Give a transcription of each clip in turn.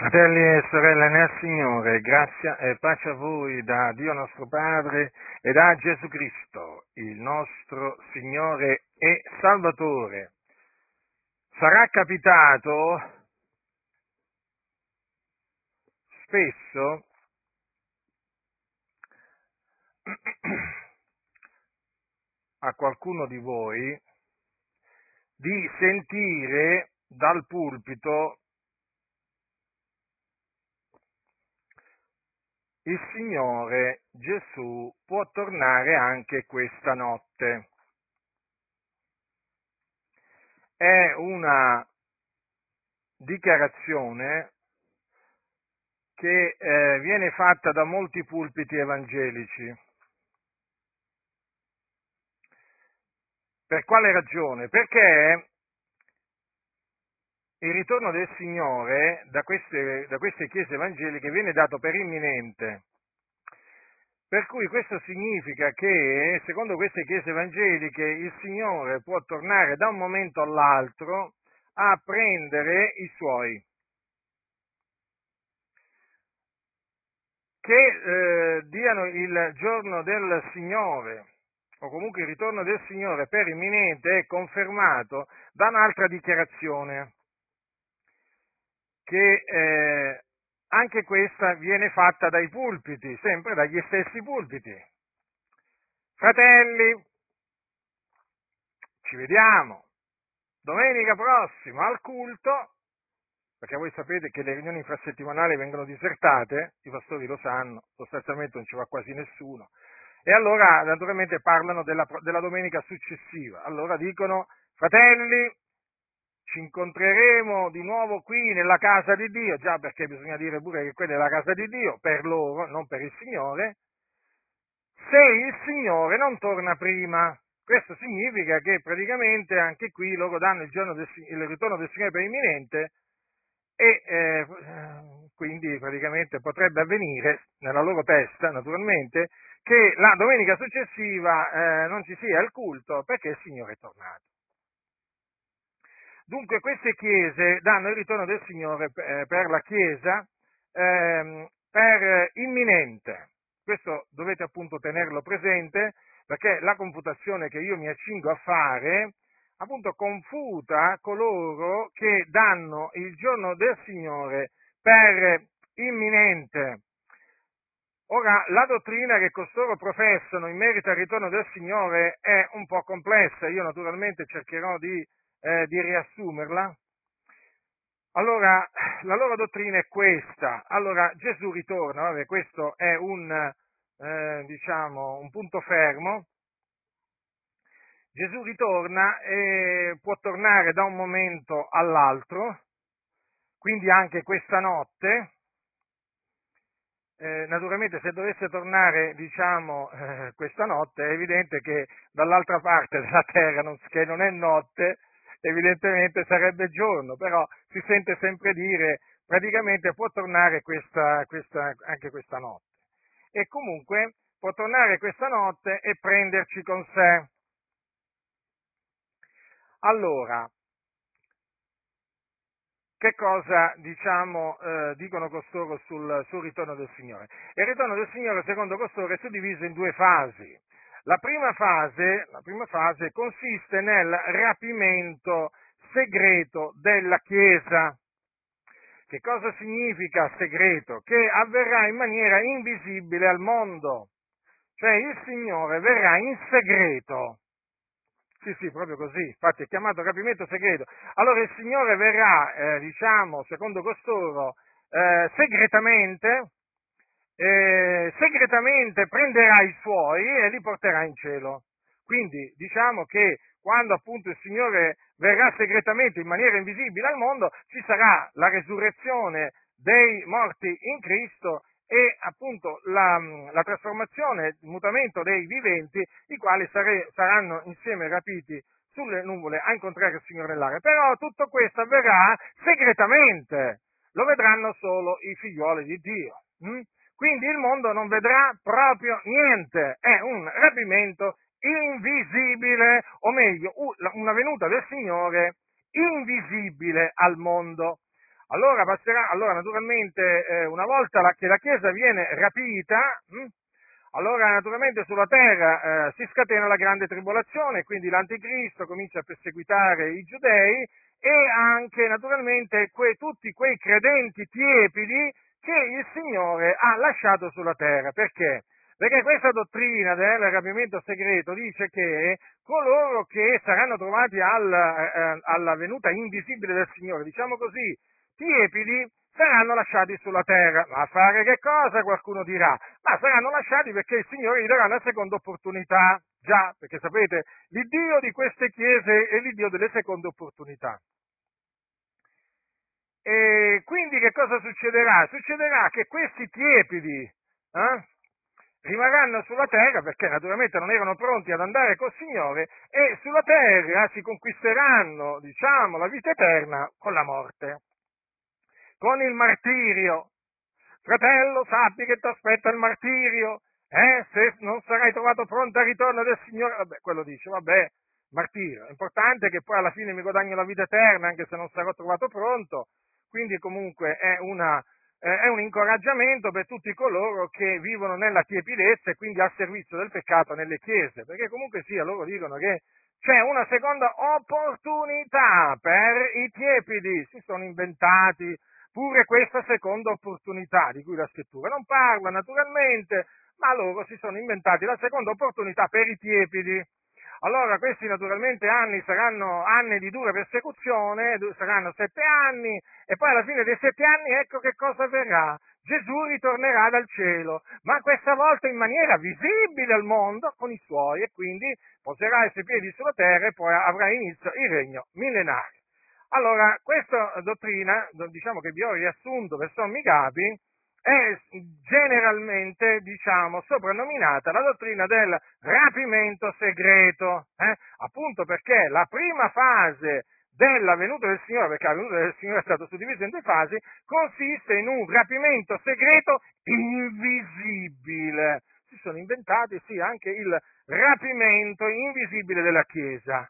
Fratelli e sorelle nel Signore, grazia e pace a voi da Dio nostro Padre e da Gesù Cristo, il nostro Signore e Salvatore. Sarà capitato spesso a qualcuno di voi di sentire dal pulpito il Signore Gesù può tornare anche questa notte. È una dichiarazione che eh, viene fatta da molti pulpiti evangelici. Per quale ragione? Perché il ritorno del Signore da queste, da queste chiese evangeliche viene dato per imminente. Per cui questo significa che, secondo queste chiese evangeliche, il Signore può tornare da un momento all'altro a prendere i suoi. Che eh, diano il giorno del Signore, o comunque il ritorno del Signore per imminente, è confermato da un'altra dichiarazione che eh, anche questa viene fatta dai pulpiti, sempre dagli stessi pulpiti. Fratelli, ci vediamo domenica prossima al culto, perché voi sapete che le riunioni infrasettimanali vengono disertate, i pastori lo sanno, sostanzialmente non ci va quasi nessuno, e allora naturalmente parlano della, della domenica successiva. Allora dicono, fratelli, ci incontreremo di nuovo qui nella casa di Dio, già perché bisogna dire pure che quella è la casa di Dio, per loro, non per il Signore, se il Signore non torna prima. Questo significa che praticamente anche qui loro danno il, del, il ritorno del Signore per imminente e eh, quindi praticamente potrebbe avvenire nella loro testa, naturalmente, che la domenica successiva eh, non ci sia il culto perché il Signore è tornato. Dunque queste chiese danno il ritorno del Signore eh, per la Chiesa ehm, per imminente. Questo dovete appunto tenerlo presente perché la confutazione che io mi accingo a fare appunto confuta coloro che danno il giorno del Signore per imminente. Ora, la dottrina che costoro professano in merito al ritorno del Signore è un po' complessa, io naturalmente cercherò di eh, di riassumerla? Allora, la loro dottrina è questa. Allora, Gesù ritorna, vabbè, questo è un, eh, diciamo, un punto fermo. Gesù ritorna e può tornare da un momento all'altro, quindi anche questa notte. Eh, naturalmente se dovesse tornare diciamo, eh, questa notte è evidente che dall'altra parte della terra, non, che non è notte, evidentemente sarebbe giorno, però si sente sempre dire praticamente può tornare questa, questa, anche questa notte. E comunque può tornare questa notte e prenderci con sé. Allora, che cosa diciamo, eh, dicono costoro sul, sul ritorno del Signore? Il ritorno del Signore, secondo costoro, è suddiviso in due fasi. La prima fase, la prima fase consiste nel rapimento segreto della Chiesa. Che cosa significa segreto? Che avverrà in maniera invisibile al mondo. Cioè il Signore verrà in segreto. Sì, sì, proprio così. Infatti è chiamato rapimento segreto. Allora il Signore verrà, eh, diciamo, secondo costoro, eh, segretamente, eh, segretamente prenderà i suoi e li porterà in cielo. Quindi diciamo che quando appunto il Signore verrà segretamente in maniera invisibile al mondo, ci sarà la resurrezione dei morti in Cristo e appunto la, la trasformazione, il mutamento dei viventi, i quali sare, saranno insieme rapiti sulle nuvole a incontrare il Signore nell'aria. Però tutto questo avverrà segretamente, lo vedranno solo i figlioli di Dio. Hm? Quindi il mondo non vedrà proprio niente, è un rapimento invisibile, o meglio, una venuta del Signore invisibile al mondo. allora passerà, allora naturalmente eh, una volta la, che la Chiesa viene rapita, mh, hm, allora naturalmente sulla terra eh, si scatena la grande tribolazione, quindi l'anticristo comincia a perseguitare i giudei e anche naturalmente que, tutti quei credenti tiepidi che il Signore ha lasciato sulla terra. Perché? Perché questa dottrina del rapimento segreto dice che coloro che saranno trovati al, eh, alla venuta invisibile del Signore, diciamo così, tiepidi, saranno lasciati sulla terra. Ma a fare che cosa? Qualcuno dirà. Ma saranno lasciati perché il Signore gli darà una seconda opportunità. Già, perché sapete, l'Iddio di queste chiese è l'Iddio delle seconde opportunità. E quindi che cosa succederà? Succederà che questi tiepidi eh, rimarranno sulla terra perché naturalmente non erano pronti ad andare col Signore e sulla terra si conquisteranno, diciamo, la vita eterna con la morte con il martirio. Fratello, sappi che ti aspetta il martirio, eh? se non sarai trovato pronto al ritorno del Signore. Vabbè, quello dice, vabbè, martirio. È importante che poi alla fine mi guadagno la vita eterna, anche se non sarò trovato pronto. Quindi comunque è, una, eh, è un incoraggiamento per tutti coloro che vivono nella tiepidezza e quindi al servizio del peccato nelle chiese, perché comunque sia, loro dicono che c'è una seconda opportunità per i tiepidi, si sono inventati pure questa seconda opportunità di cui la scrittura non parla naturalmente, ma loro si sono inventati la seconda opportunità per i tiepidi. Allora questi naturalmente anni saranno anni di dura persecuzione, saranno sette anni e poi alla fine dei sette anni ecco che cosa avverrà. Gesù ritornerà dal cielo, ma questa volta in maniera visibile al mondo con i suoi e quindi poserà i suoi piedi sulla terra e poi avrà inizio il regno millenario. Allora, questa dottrina, diciamo che vi ho riassunto per sommi capi, è generalmente, diciamo, soprannominata la dottrina del rapimento segreto, eh? appunto perché la prima fase della venuta del Signore, perché la venuta del Signore è stata suddivisa in due fasi, consiste in un rapimento segreto invisibile. Si sono inventati, sì, anche il rapimento invisibile della Chiesa.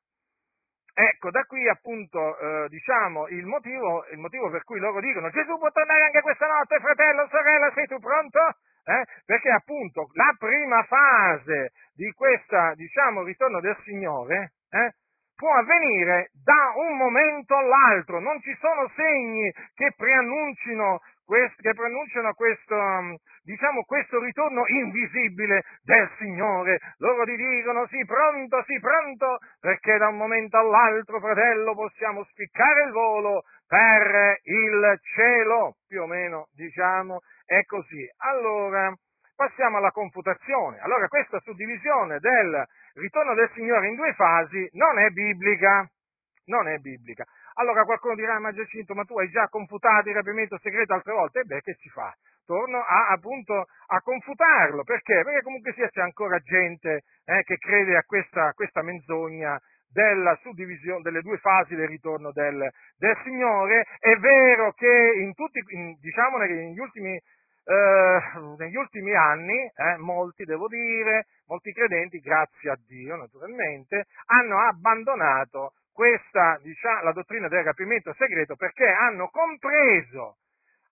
Ecco, da qui appunto eh, diciamo il motivo, il motivo, per cui loro dicono Gesù può tornare anche questa notte, fratello, sorella, sei tu pronto? Eh? Perché appunto la prima fase di questo, diciamo, ritorno del Signore eh, può avvenire da un momento all'altro, non ci sono segni che preannunciano questo, che preannunciano questo, um, diciamo, questo ritorno invisibile del Signore. Loro ti dicono sì pronto, sì pronto, perché da un momento all'altro, fratello, possiamo spiccare il volo per il cielo, più o meno, diciamo, è così. Allora, passiamo alla confutazione. Allora, questa suddivisione del ritorno del Signore in due fasi non è biblica. Non è biblica. Allora qualcuno dirà, ma Giacinto, ma tu hai già confutato il rapimento segreto altre volte? E beh, che si fa? Torno a, appunto a confutarlo. Perché? Perché comunque sia c'è ancora gente eh, che crede a questa, questa menzogna della suddivisione delle due fasi del ritorno del, del Signore. È vero che in tutti, in, diciamo negli ultimi, eh, negli ultimi anni, eh, molti devo dire, molti credenti, grazie a Dio naturalmente, hanno abbandonato questa, diciamo, la dottrina del rapimento segreto perché hanno compreso,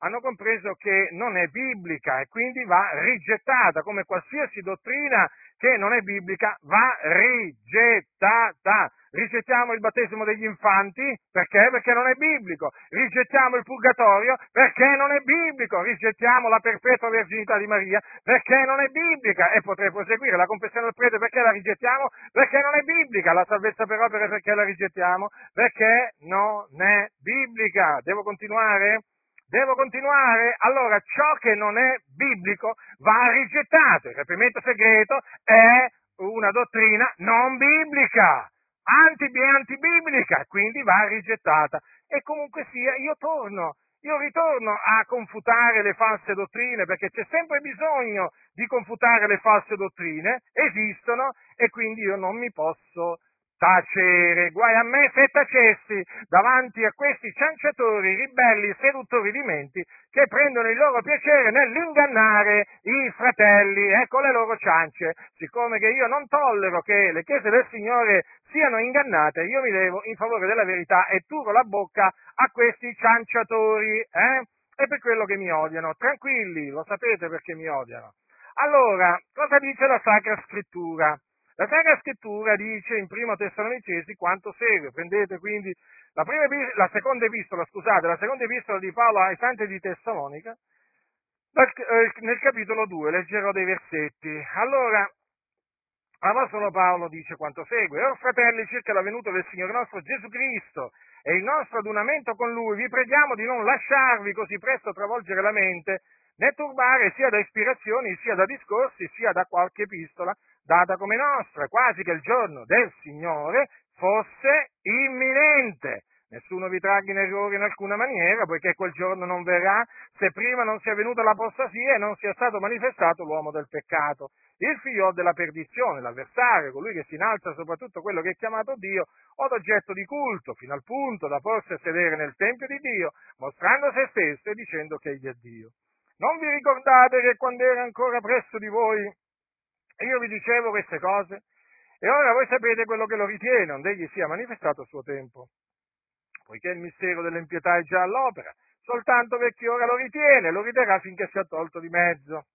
hanno compreso che non è biblica e quindi va rigettata, come qualsiasi dottrina che non è biblica va rigettata. Rigettiamo il battesimo degli infanti perché? Perché non è biblico. Rigettiamo il purgatorio perché non è biblico. Rigettiamo la perpetua verginità di Maria perché non è biblica. E potrei proseguire la confessione del prete perché la rigettiamo? Perché non è biblica. La salvezza per opere perché la rigettiamo? Perché non è biblica. Devo continuare? Devo continuare? Allora, ciò che non è biblico va rigettato. Il rapimento segreto è una dottrina non biblica, anti, antibiblica, quindi va rigettata. E comunque sia, io torno, io ritorno a confutare le false dottrine, perché c'è sempre bisogno di confutare le false dottrine, esistono, e quindi io non mi posso tacere. Guai a me se tacessi davanti a questi cianciatori, ribelli, seduttori di menti che prendono il loro piacere nell'ingannare i fratelli, ecco le loro ciance. Siccome che io non tollero che le chiese del Signore siano ingannate, io mi levo in favore della verità e turo la bocca a questi cianciatori, eh? E per quello che mi odiano. Tranquilli, lo sapete perché mi odiano. Allora, cosa dice la Sacra Scrittura? La Sacra Scrittura dice in primo Tessalonicesi quanto segue. Prendete quindi la, prima, la seconda epistola, scusate, la seconda epistola di Paolo ai Santi di Tessalonica, eh, nel capitolo 2, leggerò dei versetti. Allora, l'Apostolo Paolo dice quanto segue. Or fratelli, circa la venuta del Signore nostro Gesù Cristo e il nostro adunamento con Lui, vi preghiamo di non lasciarvi così presto travolgere la mente, né turbare sia da ispirazioni, sia da discorsi, sia da qualche epistola, data come nostra, quasi che il giorno del Signore fosse imminente. Nessuno vi tragga in errore in alcuna maniera, poiché quel giorno non verrà se prima non sia venuta l'apostasia e non sia stato manifestato l'uomo del peccato, il figlio della perdizione, l'avversario, colui che si innalza soprattutto quello che è chiamato Dio, o d'oggetto di culto, fino al punto da porsi a sedere nel Tempio di Dio, mostrando se stesso e dicendo che egli è Dio. Non vi ricordate che quando era ancora presso di voi io vi dicevo queste cose e ora voi sapete quello che lo ritiene, onde egli sia manifestato a suo tempo. Poiché il mistero dell'impietà è già all'opera, soltanto per chi ora lo ritiene, lo riterrà finché sia tolto di mezzo.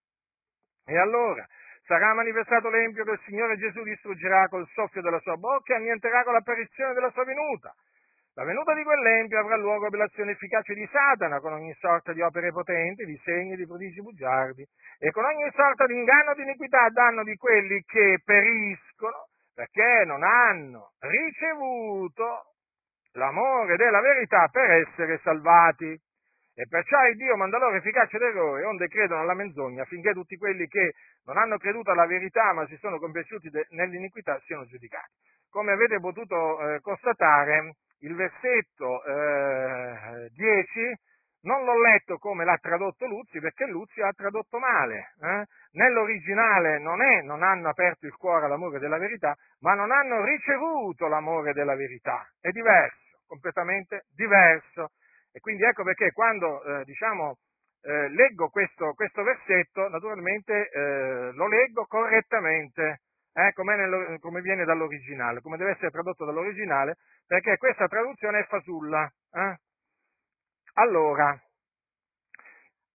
E allora sarà manifestato l'empio che il Signore Gesù distruggerà col soffio della sua bocca e annienterà con l'apparizione della sua venuta la venuta di quell'empio avrà luogo per l'azione efficace di Satana, con ogni sorta di opere potenti, di segni, di prodigi bugiardi, e con ogni sorta di inganno e di iniquità a danno di quelli che periscono, perché non hanno ricevuto l'amore della verità per essere salvati. E perciò il Dio manda loro efficace d'errore, onde credono alla menzogna, affinché tutti quelli che non hanno creduto alla verità, ma si sono compiaciuti de- nell'iniquità, siano giudicati. Come avete potuto eh, constatare, il versetto eh, 10 non l'ho letto come l'ha tradotto Luzzi perché Luzzi ha tradotto male. Eh? Nell'originale non è non hanno aperto il cuore all'amore della verità, ma non hanno ricevuto l'amore della verità. È diverso, completamente diverso. E quindi ecco perché quando eh, diciamo, eh, leggo questo, questo, versetto, naturalmente eh, lo leggo correttamente, eh, come, come viene dall'originale, come deve essere tradotto dall'originale, perché questa traduzione è fasulla. Eh? Allora,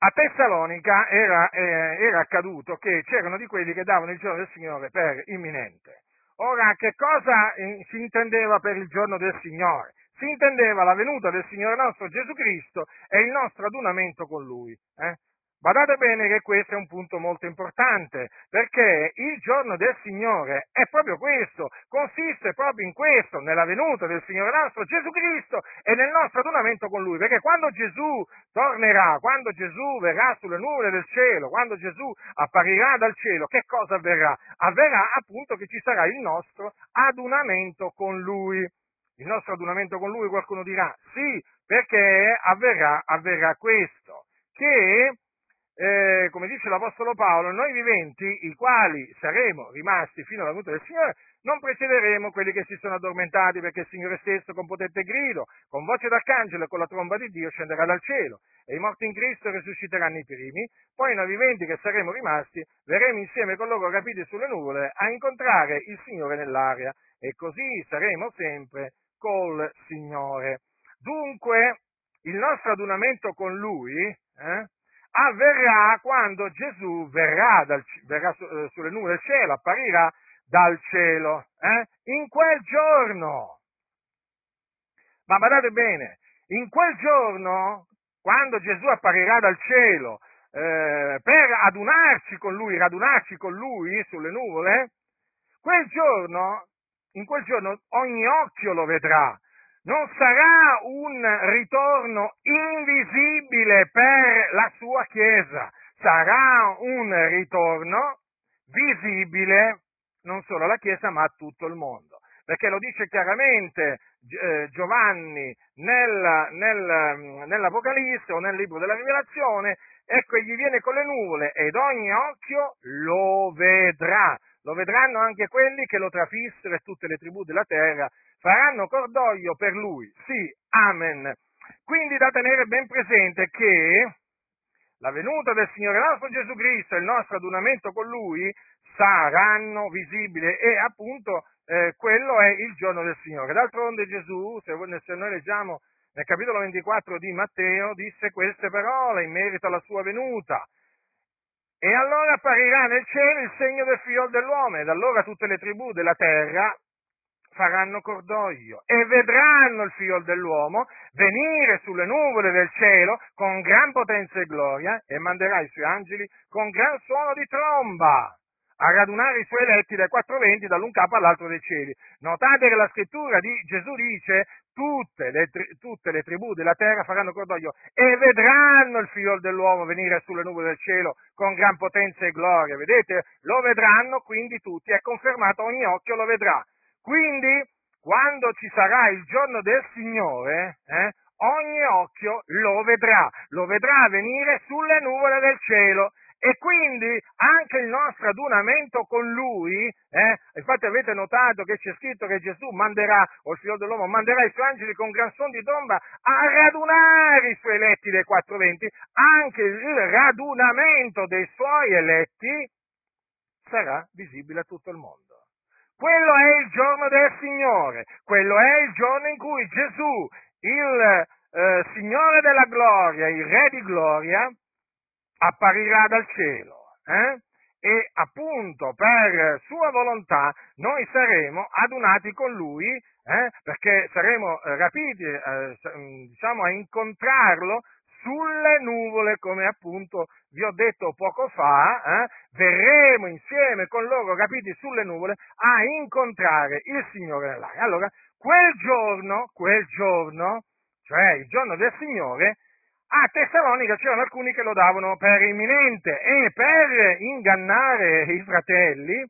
a Tessalonica era, eh, era, accaduto che c'erano di quelli che davano il giorno del Signore per imminente. Ora, che cosa si intendeva per il giorno del Signore? Si intendeva la venuta del Signore nostro Gesù Cristo e il nostro adunamento con Lui. Eh? Badate bene che questo è un punto molto importante, perché il giorno del Signore è proprio questo, consiste proprio in questo, nella venuta del Signore nostro Gesù Cristo e nel nostro adunamento con Lui, perché quando Gesù tornerà, quando Gesù verrà sulle nuvole del cielo, quando Gesù apparirà dal cielo, che cosa avverrà? Avverrà appunto che ci sarà il nostro adunamento con Lui. Il nostro adunamento con Lui, qualcuno dirà, sì, perché avverrà, avverrà questo, che eh, come dice l'Apostolo Paolo, noi viventi, i quali saremo rimasti fino alla venuta del Signore, non precederemo quelli che si sono addormentati, perché il Signore stesso con potente grido, con voce d'arcangelo e con la tromba di Dio scenderà dal cielo, e i morti in Cristo risusciteranno i primi, poi noi viventi che saremo rimasti, verremo insieme con loro rapiti sulle nuvole a incontrare il Signore nell'aria, e così saremo sempre col Signore. Dunque, il nostro adunamento con Lui, eh, avverrà quando Gesù verrà, dal, verrà su, eh, sulle nuvole del cielo, apparirà dal cielo, eh? in quel giorno. Ma badate bene, in quel giorno, quando Gesù apparirà dal cielo eh, per adunarci con lui, radunarci con lui sulle nuvole, quel giorno, in quel giorno ogni occhio lo vedrà, non sarà un ritorno invisibile per la sua Chiesa, sarà un ritorno visibile non solo alla Chiesa ma a tutto il mondo. Perché lo dice chiaramente eh, Giovanni nel, nel, nell'Apocalisse o nel libro della Rivelazione, ecco egli viene con le nuvole ed ogni occhio lo vedrà lo vedranno anche quelli che lo trafissero e tutte le tribù della terra faranno cordoglio per lui. Sì, amen. Quindi da tenere ben presente che la venuta del Signore nostro Gesù Cristo e il nostro adunamento con Lui saranno visibili e appunto eh, quello è il giorno del Signore. D'altronde Gesù, se, se noi leggiamo nel capitolo 24 di Matteo, disse queste parole in merito alla sua venuta. E allora apparirà nel cielo il segno del figlio dell'uomo, ed allora tutte le tribù della terra faranno cordoglio e vedranno il figlio dell'uomo venire sulle nuvole del cielo con gran potenza e gloria e manderà i suoi angeli con gran suono di tromba a radunare i suoi eletti dai quattro venti dall'un capo all'altro dei cieli. Notate che la scrittura di Gesù dice tutte le, tutte le tribù della terra faranno cordoglio e vedranno il figlio dell'uomo venire sulle nuvole del cielo con gran potenza e gloria. Vedete? Lo vedranno quindi tutti, è confermato, ogni occhio lo vedrà. Quindi, quando ci sarà il giorno del Signore, eh, ogni occhio lo vedrà, lo vedrà venire sulle nuvole del cielo. E quindi anche il nostro adunamento con lui, eh, infatti avete notato che c'è scritto che Gesù manderà, o il figlio dell'uomo, manderà i suoi angeli con gran suono di tromba a radunare i suoi eletti dei quattro venti, anche il radunamento dei suoi eletti sarà visibile a tutto il mondo. Quello è il giorno del Signore, quello è il giorno in cui Gesù, il eh, Signore della gloria, il Re di gloria, apparirà dal cielo. Eh? E appunto per sua volontà noi saremo adunati con lui eh? perché saremo eh, rapiti eh, diciamo, a incontrarlo sulle nuvole, come appunto vi ho detto poco fa, eh, verremo insieme con loro, capiti, sulle nuvole a incontrare il Signore nell'aria. Allora, quel giorno, quel giorno, cioè il giorno del Signore, a Tessalonica c'erano alcuni che lo davano per imminente e per ingannare i fratelli,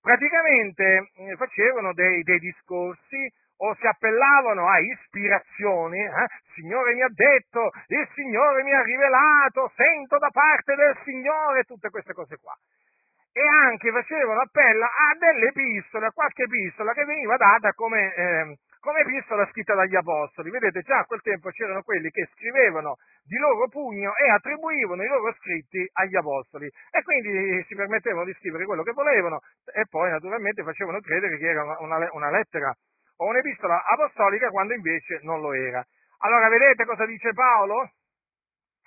praticamente eh, facevano dei, dei discorsi o si appellavano a ispirazioni, eh? il Signore mi ha detto, il Signore mi ha rivelato, sento da parte del Signore, tutte queste cose qua. E anche facevano appello a delle epistole, a qualche epistola che veniva data come, eh, come epistola scritta dagli apostoli. Vedete, già a quel tempo c'erano quelli che scrivevano di loro pugno e attribuivano i loro scritti agli apostoli e quindi si permettevano di scrivere quello che volevano e poi naturalmente facevano credere che era una, una lettera o un'epistola apostolica quando invece non lo era. Allora vedete cosa dice Paolo?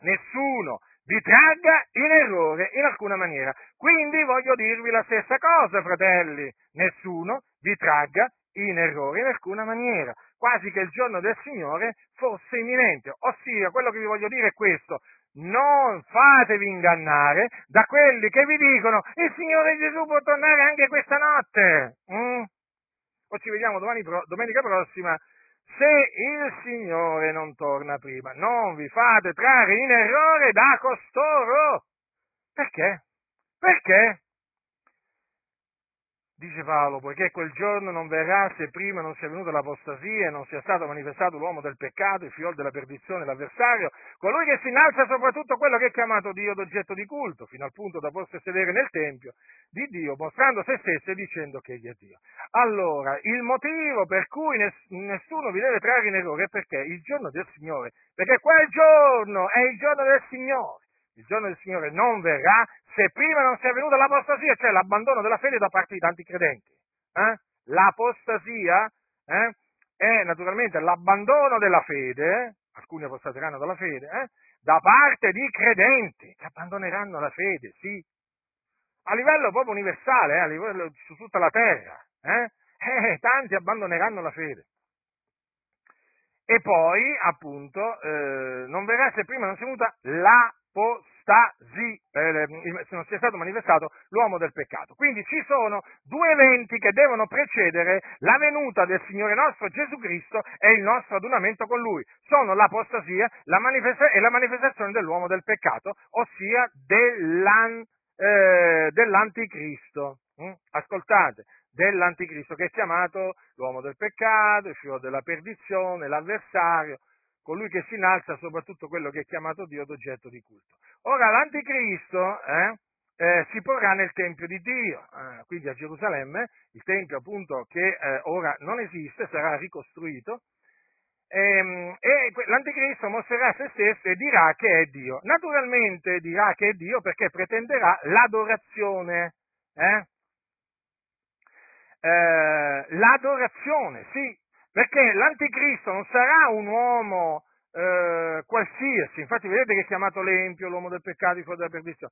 Nessuno vi tragga in errore in alcuna maniera. Quindi voglio dirvi la stessa cosa, fratelli, nessuno vi tragga in errore in alcuna maniera, quasi che il giorno del Signore fosse imminente. Ossia, quello che vi voglio dire è questo, non fatevi ingannare da quelli che vi dicono il Signore Gesù può tornare anche questa notte. Mm? o ci vediamo domani, domenica prossima, se il Signore non torna prima. Non vi fate trarre in errore da costoro. Perché? Perché? Dice Paolo, poiché quel giorno non verrà se prima non sia venuta l'apostasia e non sia stato manifestato l'uomo del peccato, il figlio della perdizione, l'avversario, colui che si innalza soprattutto quello che è chiamato Dio d'oggetto di culto, fino al punto da poter sedere nel Tempio di Dio, mostrando se stesso e dicendo che egli è Dio. Allora, il motivo per cui nessuno vi deve trarre in errore è perché il giorno del Signore, perché quel giorno è il giorno del Signore. Il giorno del Signore non verrà se prima non sia venuta l'apostasia, cioè l'abbandono della fede da parte di tanti credenti. Eh? L'apostasia eh, è naturalmente l'abbandono della fede, alcuni apostateranno dalla fede, eh, da parte di credenti che abbandoneranno la fede, sì, a livello proprio universale, eh, a livello su tutta la terra. Eh? Eh, tanti abbandoneranno la fede. E poi, appunto, non verrà se prima non sia venuta l'apostasia stasi, eh, non sia stato manifestato l'uomo del peccato. Quindi ci sono due eventi che devono precedere la venuta del Signore nostro Gesù Cristo e il nostro adunamento con Lui. Sono l'apostasia la manifesta- e la manifestazione dell'uomo del peccato, ossia dell'an, eh, dell'anticristo. Mm? Ascoltate, dell'anticristo che è chiamato l'uomo del peccato, il figlio della perdizione, l'avversario, colui che si innalza soprattutto quello che è chiamato Dio d'oggetto di culto. Ora l'anticristo, eh, eh, si porrà nel Tempio di Dio, eh, quindi a Gerusalemme, il Tempio appunto che eh, ora non esiste, sarà ricostruito, ehm, e l'anticristo mostrerà se stesso e dirà che è Dio. Naturalmente dirà che è Dio perché pretenderà l'adorazione. Eh? Eh, l'adorazione, sì, perché l'anticristo non sarà un uomo eh, qualsiasi, infatti vedete che è chiamato l'empio, l'uomo del peccato, il fuoco della perdizione,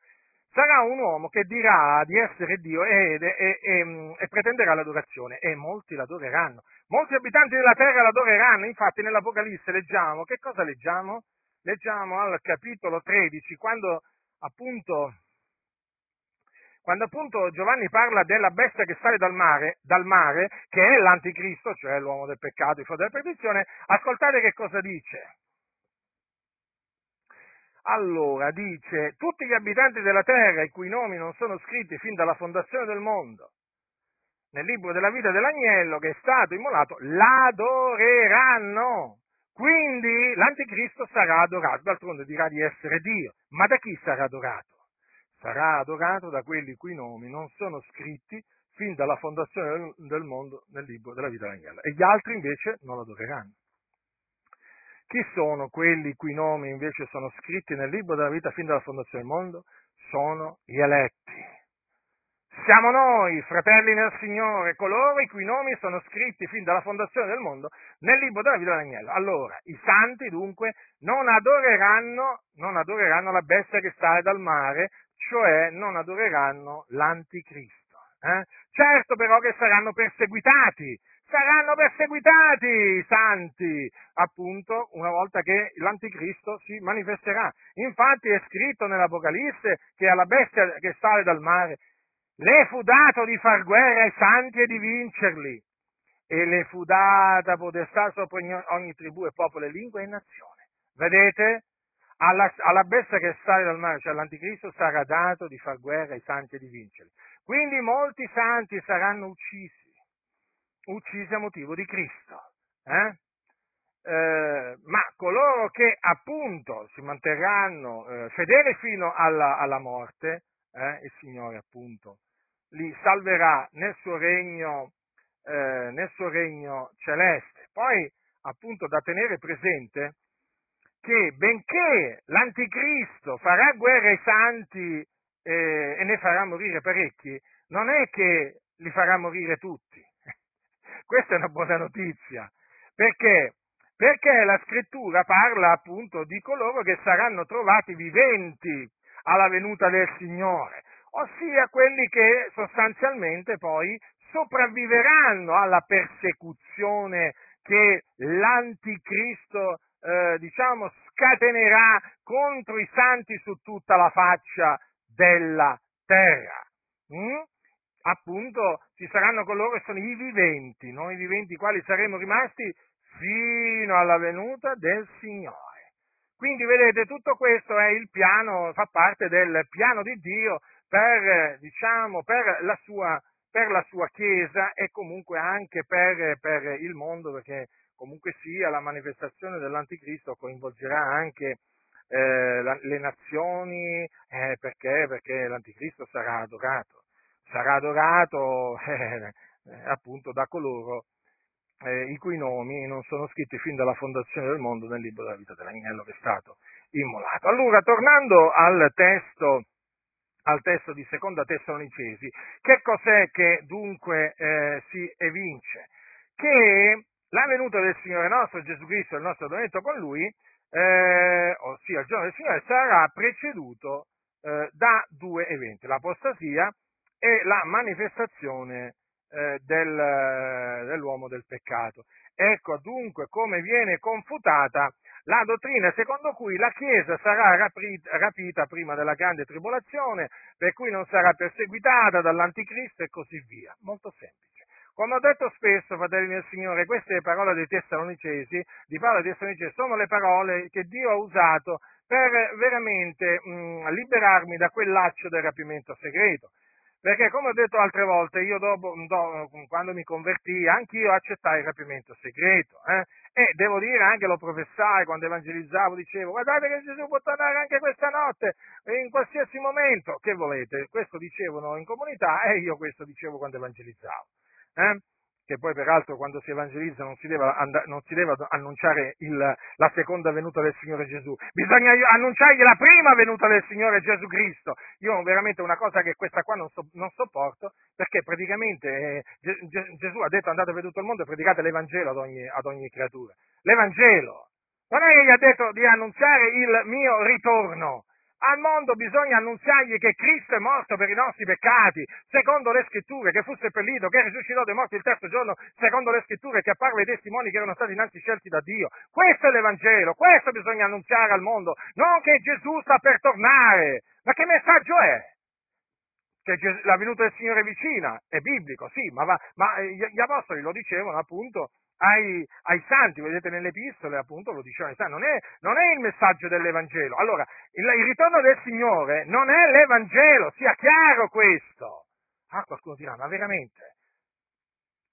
sarà un uomo che dirà di essere Dio e, e, e, e, pretenderà l'adorazione e molti l'adoreranno. Molti abitanti della terra l'adoreranno, infatti nell'Apocalisse leggiamo, che cosa leggiamo? Leggiamo al capitolo 13, quando appunto, quando appunto Giovanni parla della bestia che sale dal mare, dal mare, che è l'anticristo, cioè l'uomo del peccato, il fuoco della perdizione, ascoltate che cosa dice. Allora dice, tutti gli abitanti della terra i cui nomi non sono scritti fin dalla fondazione del mondo nel libro della vita dell'agnello che è stato immolato, l'adoreranno. Quindi l'anticristo sarà adorato, d'altronde dirà di essere Dio. Ma da chi sarà adorato? Sarà adorato da quelli cui nomi non sono scritti fin dalla fondazione del mondo nel libro della vita dell'agnello. E gli altri invece non lo adoreranno. Chi sono quelli cui nomi invece sono scritti nel libro della vita fin dalla fondazione del mondo? Sono gli eletti. Siamo noi, fratelli nel Signore, coloro i cui nomi sono scritti fin dalla fondazione del mondo nel libro della vita dell'agnello. Allora, i santi dunque non adoreranno, non adoreranno la bestia che sale dal mare, cioè non adoreranno l'anticristo. Eh? Certo però che saranno perseguitati, saranno perseguitati i santi, appunto, una volta che l'anticristo si manifesterà. Infatti è scritto nell'Apocalisse che alla bestia che sale dal mare le fu dato di far guerra ai santi e di vincerli, e le fu data potestà sopra ogni tribù e popolo e lingua e nazione. Vedete? Alla, alla bestia che sale dal mare, cioè all'anticristo, sarà dato di far guerra ai santi e di vincerli. Quindi molti santi saranno uccisi uccisi a motivo di Cristo. Eh? Eh, ma coloro che appunto si manterranno eh, fedeli fino alla, alla morte, eh, il Signore appunto li salverà nel suo regno, eh, nel suo regno celeste. Poi appunto da tenere presente che benché l'anticristo farà guerra ai santi eh, e ne farà morire parecchi, non è che li farà morire tutti questa è una buona notizia. Perché? Perché la scrittura parla appunto di coloro che saranno trovati viventi alla venuta del Signore, ossia quelli che sostanzialmente poi sopravviveranno alla persecuzione che l'anticristo, eh, diciamo, scatenerà contro i santi su tutta la faccia della terra. Mm? appunto ci saranno coloro che sono i viventi, noi viventi quali saremo rimasti fino alla venuta del Signore. Quindi vedete, tutto questo è il piano, fa parte del piano di Dio per, diciamo, per, la, sua, per la sua Chiesa e comunque anche per, per, il mondo, perché comunque sia la manifestazione dell'Anticristo coinvolgerà anche eh, la, le nazioni, eh, perché? Perché l'Anticristo sarà adorato sarà adorato eh, appunto da coloro eh, i cui nomi non sono scritti fin dalla fondazione del mondo nel libro della vita dell'agnello che è stato immolato. Allora, tornando al testo, al testo di seconda Tessalonicesi, che cos'è che dunque eh, si evince? Che la venuta del Signore nostro Gesù Cristo, il nostro adonamento con Lui, eh, ossia il giorno del Signore, sarà preceduto eh, da due eventi, l'apostasia è la manifestazione eh, del, dell'uomo del peccato. Ecco dunque come viene confutata la dottrina secondo cui la Chiesa sarà rapita prima della grande tribolazione, per cui non sarà perseguitata dall'anticristo e così via. Molto semplice. Come ho detto spesso, fratelli del Signore, queste parole dei Tessalonicesi, di Paolo dei Tessalonicesi, sono le parole che Dio ha usato per veramente mh, liberarmi da quel laccio del rapimento segreto. Perché come ho detto altre volte, io dopo, do, quando mi convertì, anch'io accettai il rapimento segreto. Eh? E devo dire, anche lo professai quando evangelizzavo, dicevo, guardate che Gesù può tornare anche questa notte, in qualsiasi momento, che volete? Questo dicevano in comunità e io questo dicevo quando evangelizzavo. Eh? che poi peraltro quando si evangelizza non si deve, and- non si deve annunciare il, la seconda venuta del Signore Gesù, bisogna annunciargli la prima venuta del Signore Gesù Cristo. Io veramente una cosa che questa qua non, so, non sopporto, perché praticamente eh, Ge- Gesù ha detto andate per tutto il mondo e predicate l'Evangelo ad ogni, ad ogni creatura. L'Evangelo! Non è che gli ha detto di annunziare il mio ritorno, al mondo bisogna annunziargli che Cristo è morto per i nostri peccati, secondo le scritture, che fu seppellito, che risuscitò dai morti il terzo giorno, secondo le scritture, che apparve ai testimoni che erano stati innanzi scelti da Dio. Questo è l'Evangelo, questo bisogna annunciare al mondo, non che Gesù sta per tornare. Ma che messaggio è? Che la venuta del Signore è vicina, è biblico, sì, ma, va, ma eh, gli apostoli lo dicevano appunto ai, ai, santi, vedete nelle epistole appunto lo dicevano non è, non è il messaggio dell'Evangelo. Allora, il, il, ritorno del Signore non è l'Evangelo, sia chiaro questo. Ah, qualcuno dirà, ma veramente?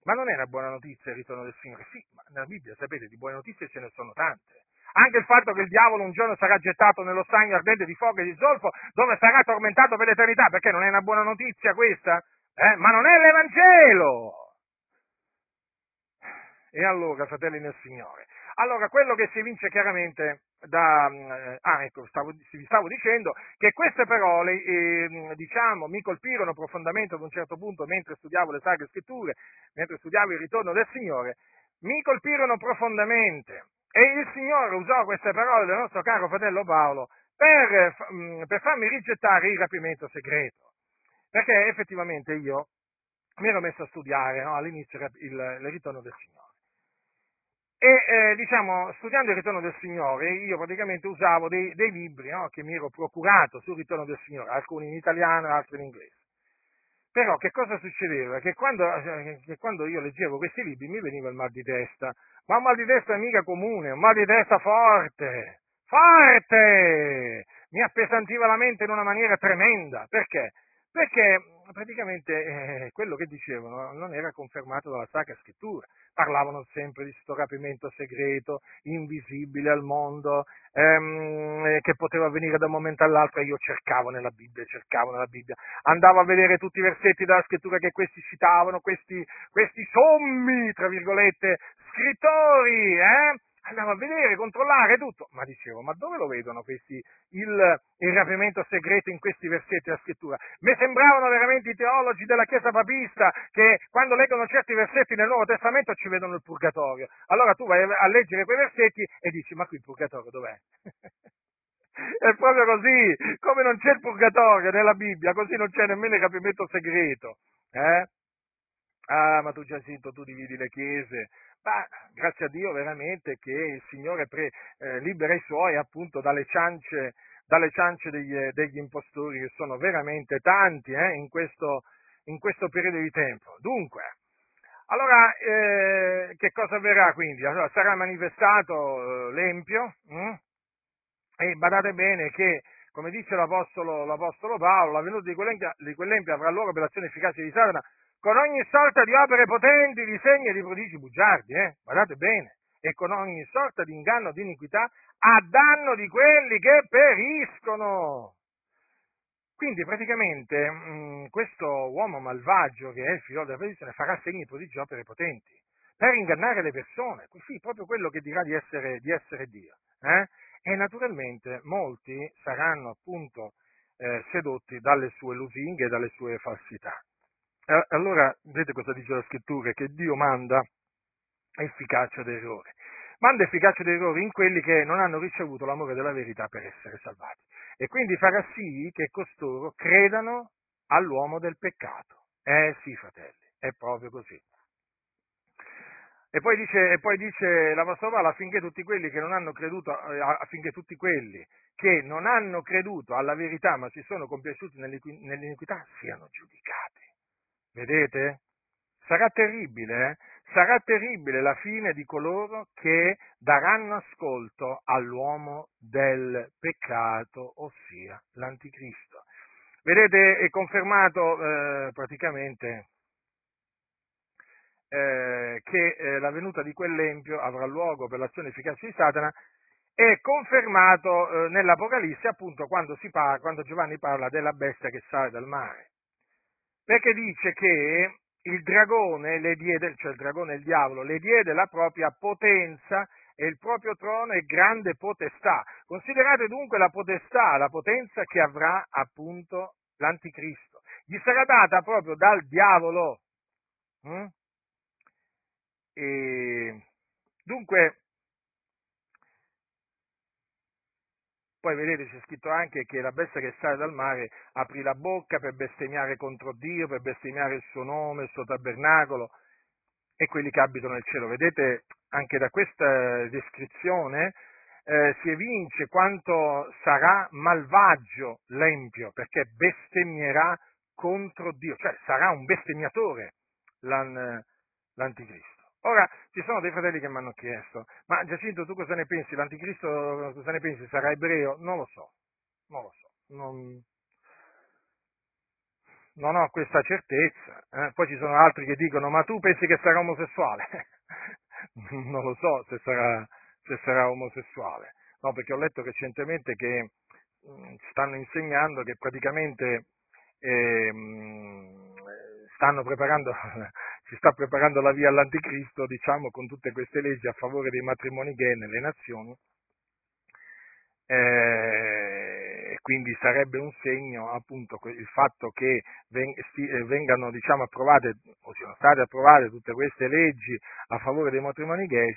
Ma non è una buona notizia il ritorno del Signore? Sì, ma nella Bibbia sapete di buone notizie ce ne sono tante. Anche il fatto che il diavolo un giorno sarà gettato nello stagno ardente di fuoco e di zolfo, dove sarà tormentato per l'eternità, perché non è una buona notizia questa? Eh? Ma non è l'Evangelo! E allora, fratelli nel Signore, allora quello che si evince chiaramente da, eh, ah ecco, stavo, vi stavo dicendo che queste parole, eh, diciamo, mi colpirono profondamente ad un certo punto mentre studiavo le Sacre Scritture, mentre studiavo il ritorno del Signore, mi colpirono profondamente e il Signore usò queste parole del nostro caro fratello Paolo per, mm, per farmi rigettare il rapimento segreto, perché effettivamente io mi ero messo a studiare no, all'inizio il, il ritorno del Signore. E eh, diciamo, studiando il ritorno del Signore, io praticamente usavo dei, dei libri no, che mi ero procurato sul ritorno del Signore, alcuni in italiano e altri in inglese. Però che cosa succedeva? Che quando, eh, che quando, io leggevo questi libri mi veniva il mal di testa, ma un mal di testa mica comune, un mal di testa forte, forte! Mi appesantiva la mente in una maniera tremenda. Perché? Perché praticamente eh, quello che dicevano non era confermato dalla Sacra Scrittura. Parlavano sempre di questo rapimento segreto, invisibile al mondo, ehm, che poteva avvenire da un momento all'altro io cercavo nella Bibbia, cercavo nella Bibbia, andavo a vedere tutti i versetti della Scrittura che questi citavano, questi, questi sommi, tra virgolette, scrittori, eh? Andavo a vedere, controllare tutto, ma dicevo, ma dove lo vedono questi, il, il rapimento segreto in questi versetti della scrittura? Mi sembravano veramente i teologi della Chiesa papista che quando leggono certi versetti nel Nuovo Testamento ci vedono il purgatorio. Allora tu vai a leggere quei versetti e dici, ma qui il purgatorio dov'è? È proprio così, come non c'è il purgatorio nella Bibbia, così non c'è nemmeno il rapimento segreto. Eh? Ah, ma tu Giacinto, tu dividi le chiese, ma grazie a Dio veramente che il Signore pre, eh, libera i suoi appunto dalle ciance, dalle ciance degli, degli, impostori che sono veramente tanti eh, in, questo, in, questo, periodo di tempo. Dunque, allora eh, che cosa avverrà quindi? Allora, sarà manifestato eh, l'empio hm? e badate bene che come dice l'Apostolo, l'Apostolo Paolo, la venuta di quell'empio, di quell'empio avrà luogo per l'azione efficace di Satana con ogni sorta di opere potenti, di segni e di prodigi bugiardi, eh? guardate bene, e con ogni sorta di inganno, di iniquità, a danno di quelli che periscono. Quindi praticamente mh, mm, questo uomo malvagio che è il figlio della perdizione farà segni, prodigi opere potenti per ingannare le persone, sì, proprio quello che dirà di essere, di essere Dio. Eh? E naturalmente molti saranno appunto eh, sedotti dalle sue lusinghe e dalle sue falsità. Allora, vedete cosa dice la scrittura? Che Dio manda efficacia d'errore. Manda efficacia d'errore in quelli che non hanno ricevuto l'amore della verità per essere salvati. E quindi farà sì che costoro credano all'uomo del peccato. Eh sì, fratelli, è proprio così. E poi dice, e poi dice l'Apostolo Paolo affinché tutti quelli che non hanno creduto, eh, affinché tutti quelli che non hanno creduto alla verità ma si sono compiaciuti nell'iniquità siano giudicati. Vedete? Sarà terribile, eh? sarà terribile la fine di coloro che daranno ascolto all'uomo del peccato, ossia l'anticristo. Vedete, è confermato eh, praticamente eh, che eh, la venuta di quell'empio avrà luogo per l'azione efficace di Satana è confermato eh, nell'Apocalisse appunto quando, parla, quando Giovanni parla della bestia che sale dal mare. Perché dice che il dragone le diede, cioè il dragone il diavolo, le diede la propria potenza e il proprio trono e grande potestà. Considerate dunque la potestà, la potenza che avrà appunto l'anticristo. Gli sarà data proprio dal diavolo. Mm? E, dunque, poi vedete c'è scritto anche che la bestia che sale dal mare aprì la bocca per bestemmiare contro Dio, per bestemmiare il suo nome, il suo tabernacolo e quelli che abitano nel cielo. Vedete anche da questa descrizione eh, si evince quanto sarà malvagio l'empio, perché bestemmierà contro Dio, cioè sarà un bestemmiatore l'an, l'anticristo. Ora, ci sono dei fratelli che mi hanno chiesto, ma Giacinto tu cosa ne pensi? L'anticristo cosa ne pensi? Sarà ebreo? Non lo so, non lo so, non, non ho questa certezza. Eh? Poi ci sono altri che dicono, ma tu pensi che sarà omosessuale? non lo so se sarà, se sarà omosessuale. No, perché ho letto recentemente che mh, stanno insegnando che praticamente eh, mh, stanno preparando, si sta preparando la via all'anticristo, diciamo, con tutte queste leggi a favore dei matrimoni gay nelle nazioni. Eh, quindi sarebbe un segno appunto il fatto che eh, vengano diciamo, approvate o siano state approvate tutte queste leggi a favore dei matrimoni gay,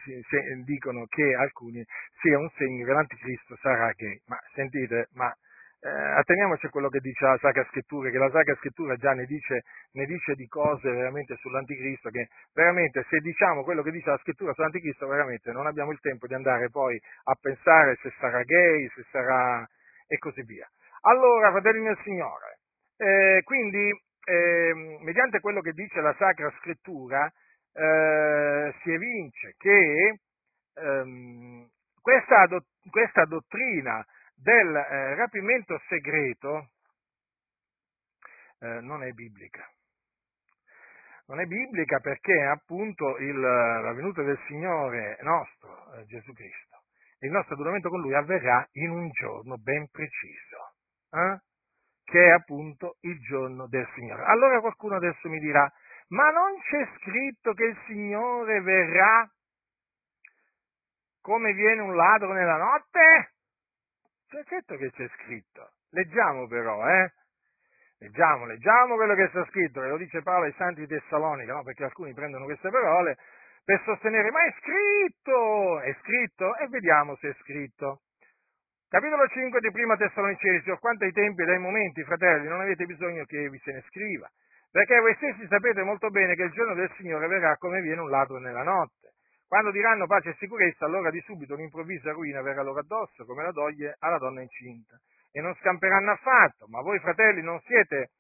dicono che alcuni sia un segno che l'anticristo sarà gay. Ma sentite, ma eh, atteniamoci a quello che dice la Sacra Scrittura, che la Sacra Scrittura già ne dice, ne dice, di cose veramente sull'Anticristo, che veramente se diciamo quello che dice la Scrittura sull'Anticristo, veramente non abbiamo il tempo di andare poi a pensare se sarà gay, se sarà e così via. Allora, fratelli del Signore, eh, quindi, eh, mediante quello che dice la Sacra Scrittura, eh, si evince che ehm, questa, do, questa dottrina del eh, rapimento segreto eh, non è biblica. Non è biblica perché appunto il, la venuta del Signore nostro, eh, Gesù Cristo, il nostro adoramento con Lui avverrà in un giorno ben preciso, eh? che è appunto il giorno del Signore. Allora qualcuno adesso mi dirà, ma non c'è scritto che il Signore verrà come viene un ladro nella notte? Certo che c'è scritto. Leggiamo però, eh? Leggiamo, leggiamo quello che sta scritto, che lo dice Paolo ai Santi di Tessalonica, no? Perché alcuni prendono queste parole per sostenere, ma è scritto! È scritto? E vediamo se è scritto. Capitolo 5 di Prima Tessalonicesi, o quanto ai tempi e ai momenti, fratelli, non avete bisogno che vi se ne scriva, perché voi stessi sapete molto bene che il giorno del Signore verrà come viene un ladro nella notte. Quando diranno pace e sicurezza, allora di subito un'improvvisa ruina verrà loro addosso, come la doglie alla donna incinta. E non scamperanno affatto, ma voi fratelli non siete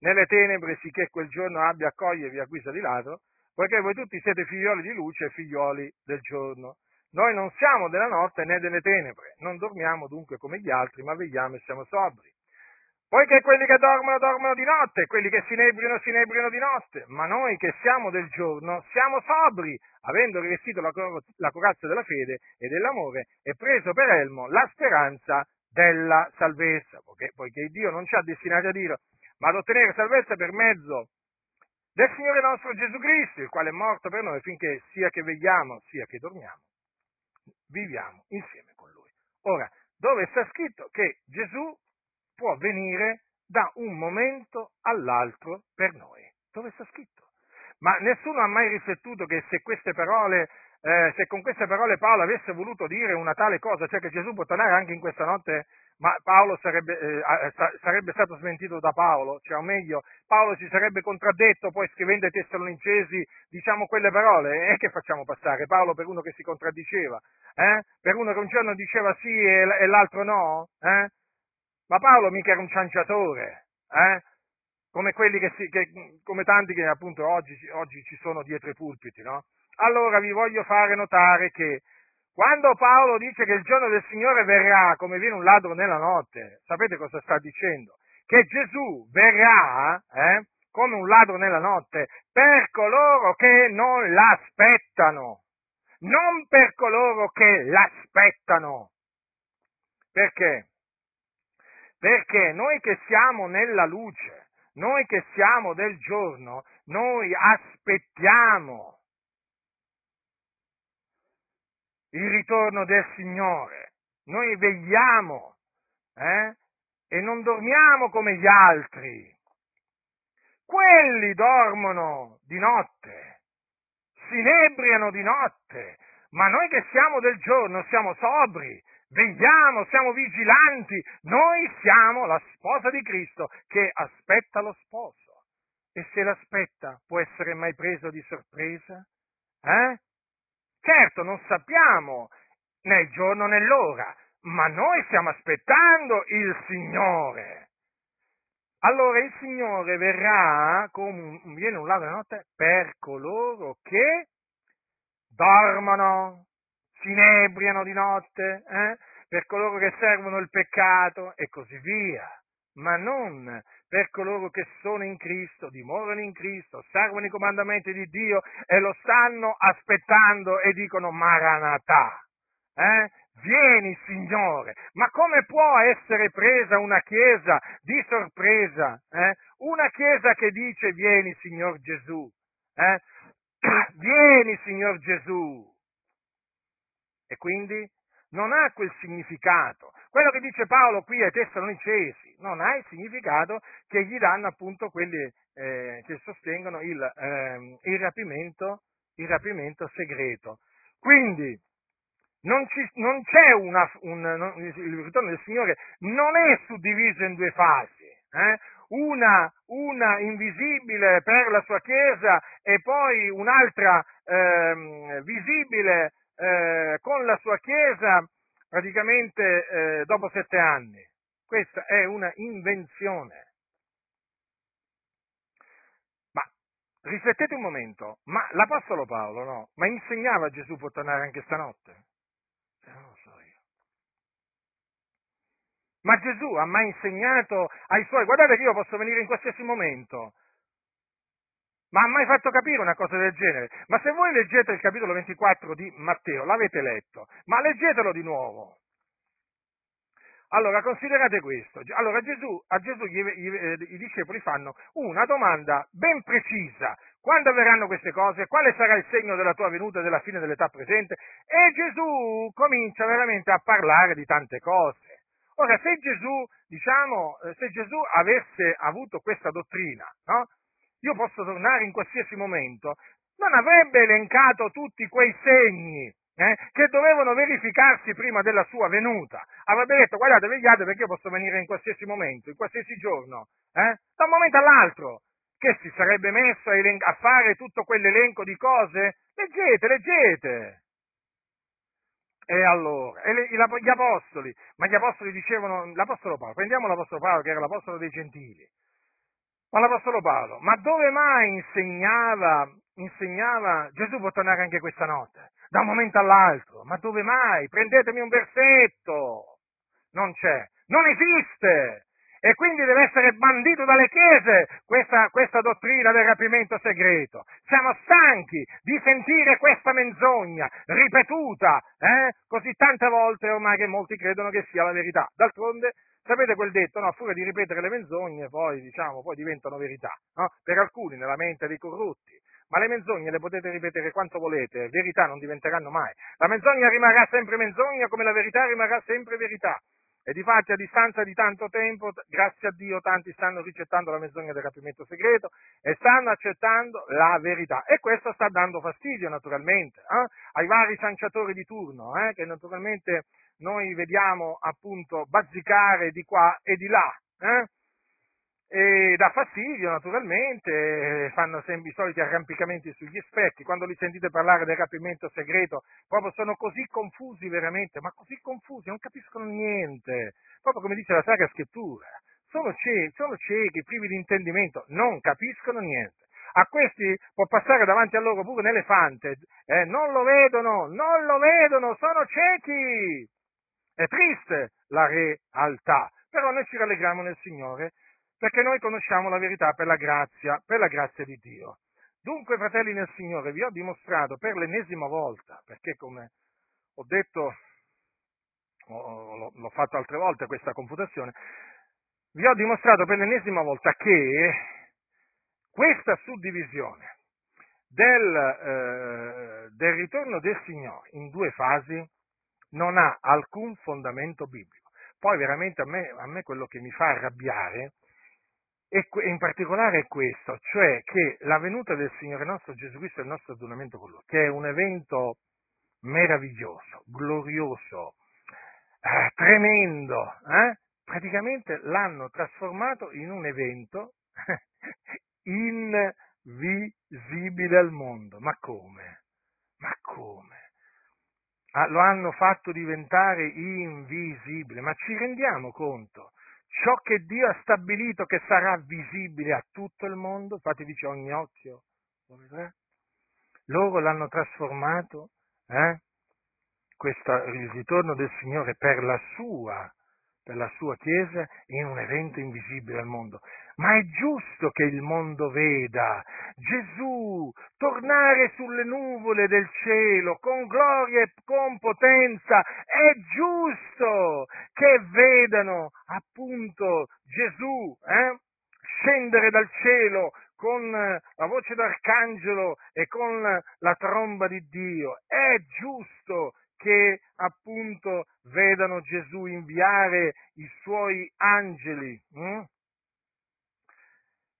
nelle tenebre sicché quel giorno abbia a cogliervi a guisa di ladro, poiché voi tutti siete figlioli di luce e figlioli del giorno. Noi non siamo della notte né delle tenebre, non dormiamo dunque come gli altri, ma vegliamo e siamo sobri. Poiché quelli che dormono dormono di notte, quelli che si inebriano si inebriano di notte, ma noi che siamo del giorno siamo sobri, avendo rivestito la, la corazza della fede e dell'amore e preso per elmo la speranza della salvezza, poiché, poiché Dio non ci ha destinati a Dio, ma ad ottenere salvezza per mezzo del Signore nostro Gesù Cristo, il quale è morto per noi finché sia che vegliamo sia che dormiamo, viviamo insieme con Lui. Ora, dove sta scritto che Gesù può venire da un momento all'altro per noi. Dove sta scritto? Ma nessuno ha mai riflettuto che se queste parole, eh, se con queste parole Paolo avesse voluto dire una tale cosa, cioè che Gesù può tornare anche in questa notte, ma Paolo sarebbe, eh, sarebbe stato smentito da Paolo, cioè o meglio, Paolo si sarebbe contraddetto poi scrivendo ai Tessalonicesi, diciamo quelle parole, e che facciamo passare? Paolo per uno che si contraddiceva, eh? per uno che un giorno diceva sì e, e l'altro no? Ma Paolo mica era un cianciatore, eh? come, che si, che, come tanti che appunto oggi, oggi, ci sono dietro i pulpiti, no? Allora vi voglio fare notare che quando Paolo dice che il giorno del Signore verrà come viene un ladro nella notte, sapete cosa sta dicendo? Che Gesù verrà eh, come un ladro nella notte per coloro che non l'aspettano, non per coloro che l'aspettano. Perché? Perché noi che siamo nella luce, noi che siamo del giorno, noi aspettiamo il ritorno del Signore, noi vegliamo eh? e non dormiamo come gli altri. Quelli dormono di notte, si inebriano di notte, ma noi che siamo del giorno siamo sobri, vegliamo, siamo vigilanti, noi siamo la sposa di Cristo che aspetta lo sposo. E se l'aspetta può essere mai preso di sorpresa? Eh? Certo, non sappiamo né il giorno né l'ora, ma noi stiamo aspettando il Signore. Allora il Signore verrà come viene un della notte per coloro che dormono, si inebriano di notte, eh? per coloro che servono il peccato e così via, ma non per coloro che sono in Cristo, dimorano in Cristo, servono i comandamenti di Dio e lo stanno aspettando e dicono Maranatà. Eh? Vieni Signore, ma come può essere presa una chiesa di sorpresa? Eh? Una chiesa che dice vieni Signor Gesù, eh? vieni Signor Gesù. E quindi non ha quel significato. Quello che dice Paolo qui ai Tessalonicesi non ha il significato che gli danno appunto quelli eh, che sostengono il, eh, il, rapimento, il, rapimento, segreto. Quindi non, ci, non c'è una, un, non, il ritorno del Signore non è suddiviso in due fasi. Eh? Una, una, invisibile per la sua Chiesa e poi un'altra eh, visibile eh, con la sua Chiesa praticamente eh, dopo sette anni. Questa è una invenzione. Ma riflettete un momento, ma l'Apostolo Paolo no? Ma insegnava a Gesù può tornare anche stanotte? Eh, non lo so io. Ma Gesù ha mai insegnato ai suoi, guardate che io posso venire in qualsiasi momento, ma ha mai fatto capire una cosa del genere? Ma se voi leggete il capitolo 24 di Matteo, l'avete letto, ma leggetelo di nuovo. Allora, considerate questo. Allora, Gesù, a Gesù gli, gli, eh, i discepoli fanno una domanda ben precisa. Quando avverranno queste cose? Quale sarà il segno della tua venuta e della fine dell'età presente? E Gesù comincia veramente a parlare di tante cose. Ora, se Gesù, diciamo, eh, se Gesù avesse avuto questa dottrina, no? Io posso tornare in qualsiasi momento, non avrebbe elencato tutti quei segni eh, che dovevano verificarsi prima della sua venuta. Avrebbe detto guardate, vegliate perché io posso venire in qualsiasi momento, in qualsiasi giorno, eh, da un momento all'altro. Che si sarebbe messo a, elen- a fare tutto quell'elenco di cose? Leggete, leggete. E allora, e le, gli apostoli, ma gli apostoli dicevano, l'apostolo Paolo, prendiamo l'apostolo Paolo che era l'apostolo dei gentili, ma l'Apostolo Paolo, ma dove mai insegnava, insegnava Gesù può tornare anche questa notte? Da un momento all'altro. Ma dove mai? Prendetemi un versetto. Non c'è. Non esiste. E quindi deve essere bandito dalle chiese questa, questa, dottrina del rapimento segreto. Siamo stanchi di sentire questa menzogna ripetuta eh? così tante volte ormai che molti credono che sia la verità. D'altronde Sapete quel detto, no? A furia di ripetere le menzogne, poi, diciamo, poi diventano verità, no? Per alcuni, nella mente dei corrotti. Ma le menzogne le potete ripetere quanto volete, verità non diventeranno mai. La menzogna rimarrà sempre menzogna, come la verità rimarrà sempre verità. E difatti a distanza di tanto tempo, grazie a Dio, tanti stanno ricettando la menzogna del rapimento segreto e stanno accettando la verità. E questo sta dando fastidio, naturalmente, eh? ai vari sanciatori di turno, eh? che naturalmente noi vediamo appunto bazzicare di qua e di là. Eh? E dà fastidio naturalmente, fanno sempre i soliti arrampicamenti sugli specchi, quando li sentite parlare del rapimento segreto, proprio sono così confusi veramente, ma così confusi, non capiscono niente, proprio come dice la Sacra Scrittura, sono ciechi, sono ciechi, privi di intendimento, non capiscono niente. A questi può passare davanti a loro pure un elefante, eh, non lo vedono, non lo vedono, sono ciechi. È triste la realtà, però noi ci rallegriamo nel Signore perché noi conosciamo la verità per la grazia, per la grazia di Dio. Dunque, fratelli nel Signore, vi ho dimostrato per l'ennesima volta, perché come ho detto, l'ho fatto altre volte questa confutazione, vi ho dimostrato per l'ennesima volta che questa suddivisione del, eh, del ritorno del Signore in due fasi non ha alcun fondamento biblico. Poi veramente a me, a me quello che mi fa arrabbiare e in particolare è questo, cioè che la venuta del Signore nostro Gesù Cristo e il nostro adunamento con Lui, che è un evento meraviglioso, glorioso, eh, tremendo, eh? praticamente l'hanno trasformato in un evento invisibile al mondo. Ma come? Ma come? Ah, lo hanno fatto diventare invisibile, ma ci rendiamo conto? Ciò che Dio ha stabilito che sarà visibile a tutto il mondo, infatti dice ogni occhio lo vedrà, loro l'hanno trasformato, eh? Questo, il ritorno del Signore per la sua per la sua Chiesa in un evento invisibile al mondo. Ma è giusto che il mondo veda Gesù tornare sulle nuvole del cielo con gloria e con potenza. È giusto che vedano appunto Gesù eh, scendere dal cielo con la voce d'arcangelo e con la tromba di Dio. È giusto che appunto vedano Gesù inviare i suoi angeli, hm?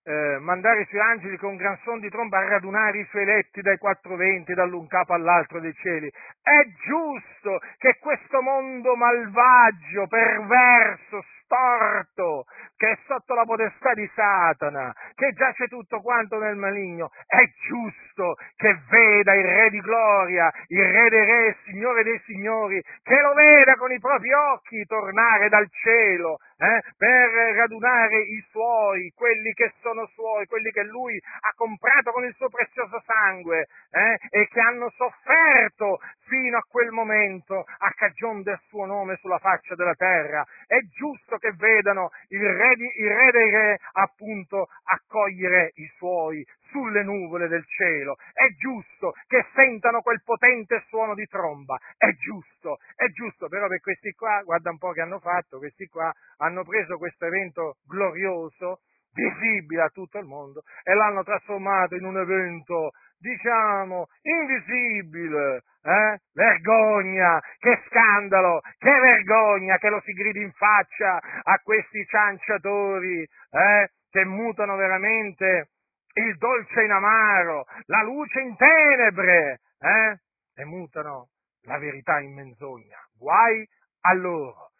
Eh, mandare i suoi angeli con gran son di tromba a radunare i suoi eletti dai quattro venti, dall'un capo all'altro dei cieli. È giusto che questo mondo malvagio, perverso, storto, che è sotto la potestà di Satana, che giace tutto quanto nel maligno, è giusto che veda il Re di gloria, il Re dei Re, il Signore dei Signori, che lo veda con i propri occhi tornare dal cielo eh, per radunare i suoi, quelli che sono suoi, quelli che lui ha comprato con il suo prezioso sangue eh, e che hanno sofferto fino a quel momento a cagion del suo nome sulla faccia della terra. È giusto che vedano il re, di, il re dei re appunto accogliere i suoi sulle nuvole del cielo. È giusto che sentano quel potente suono di tromba. È giusto, è giusto, però per questi qua, guarda un po' che hanno fatto, questi qua hanno preso questo evento glorioso, visibile a tutto il mondo, e l'hanno trasformato in un evento diciamo, invisibile. Eh? Vergogna, che scandalo, che vergogna che lo si gridi in faccia a questi cianciatori eh? che mutano veramente il dolce in amaro, la luce in tenebre eh? e mutano la verità in menzogna. Guai a loro.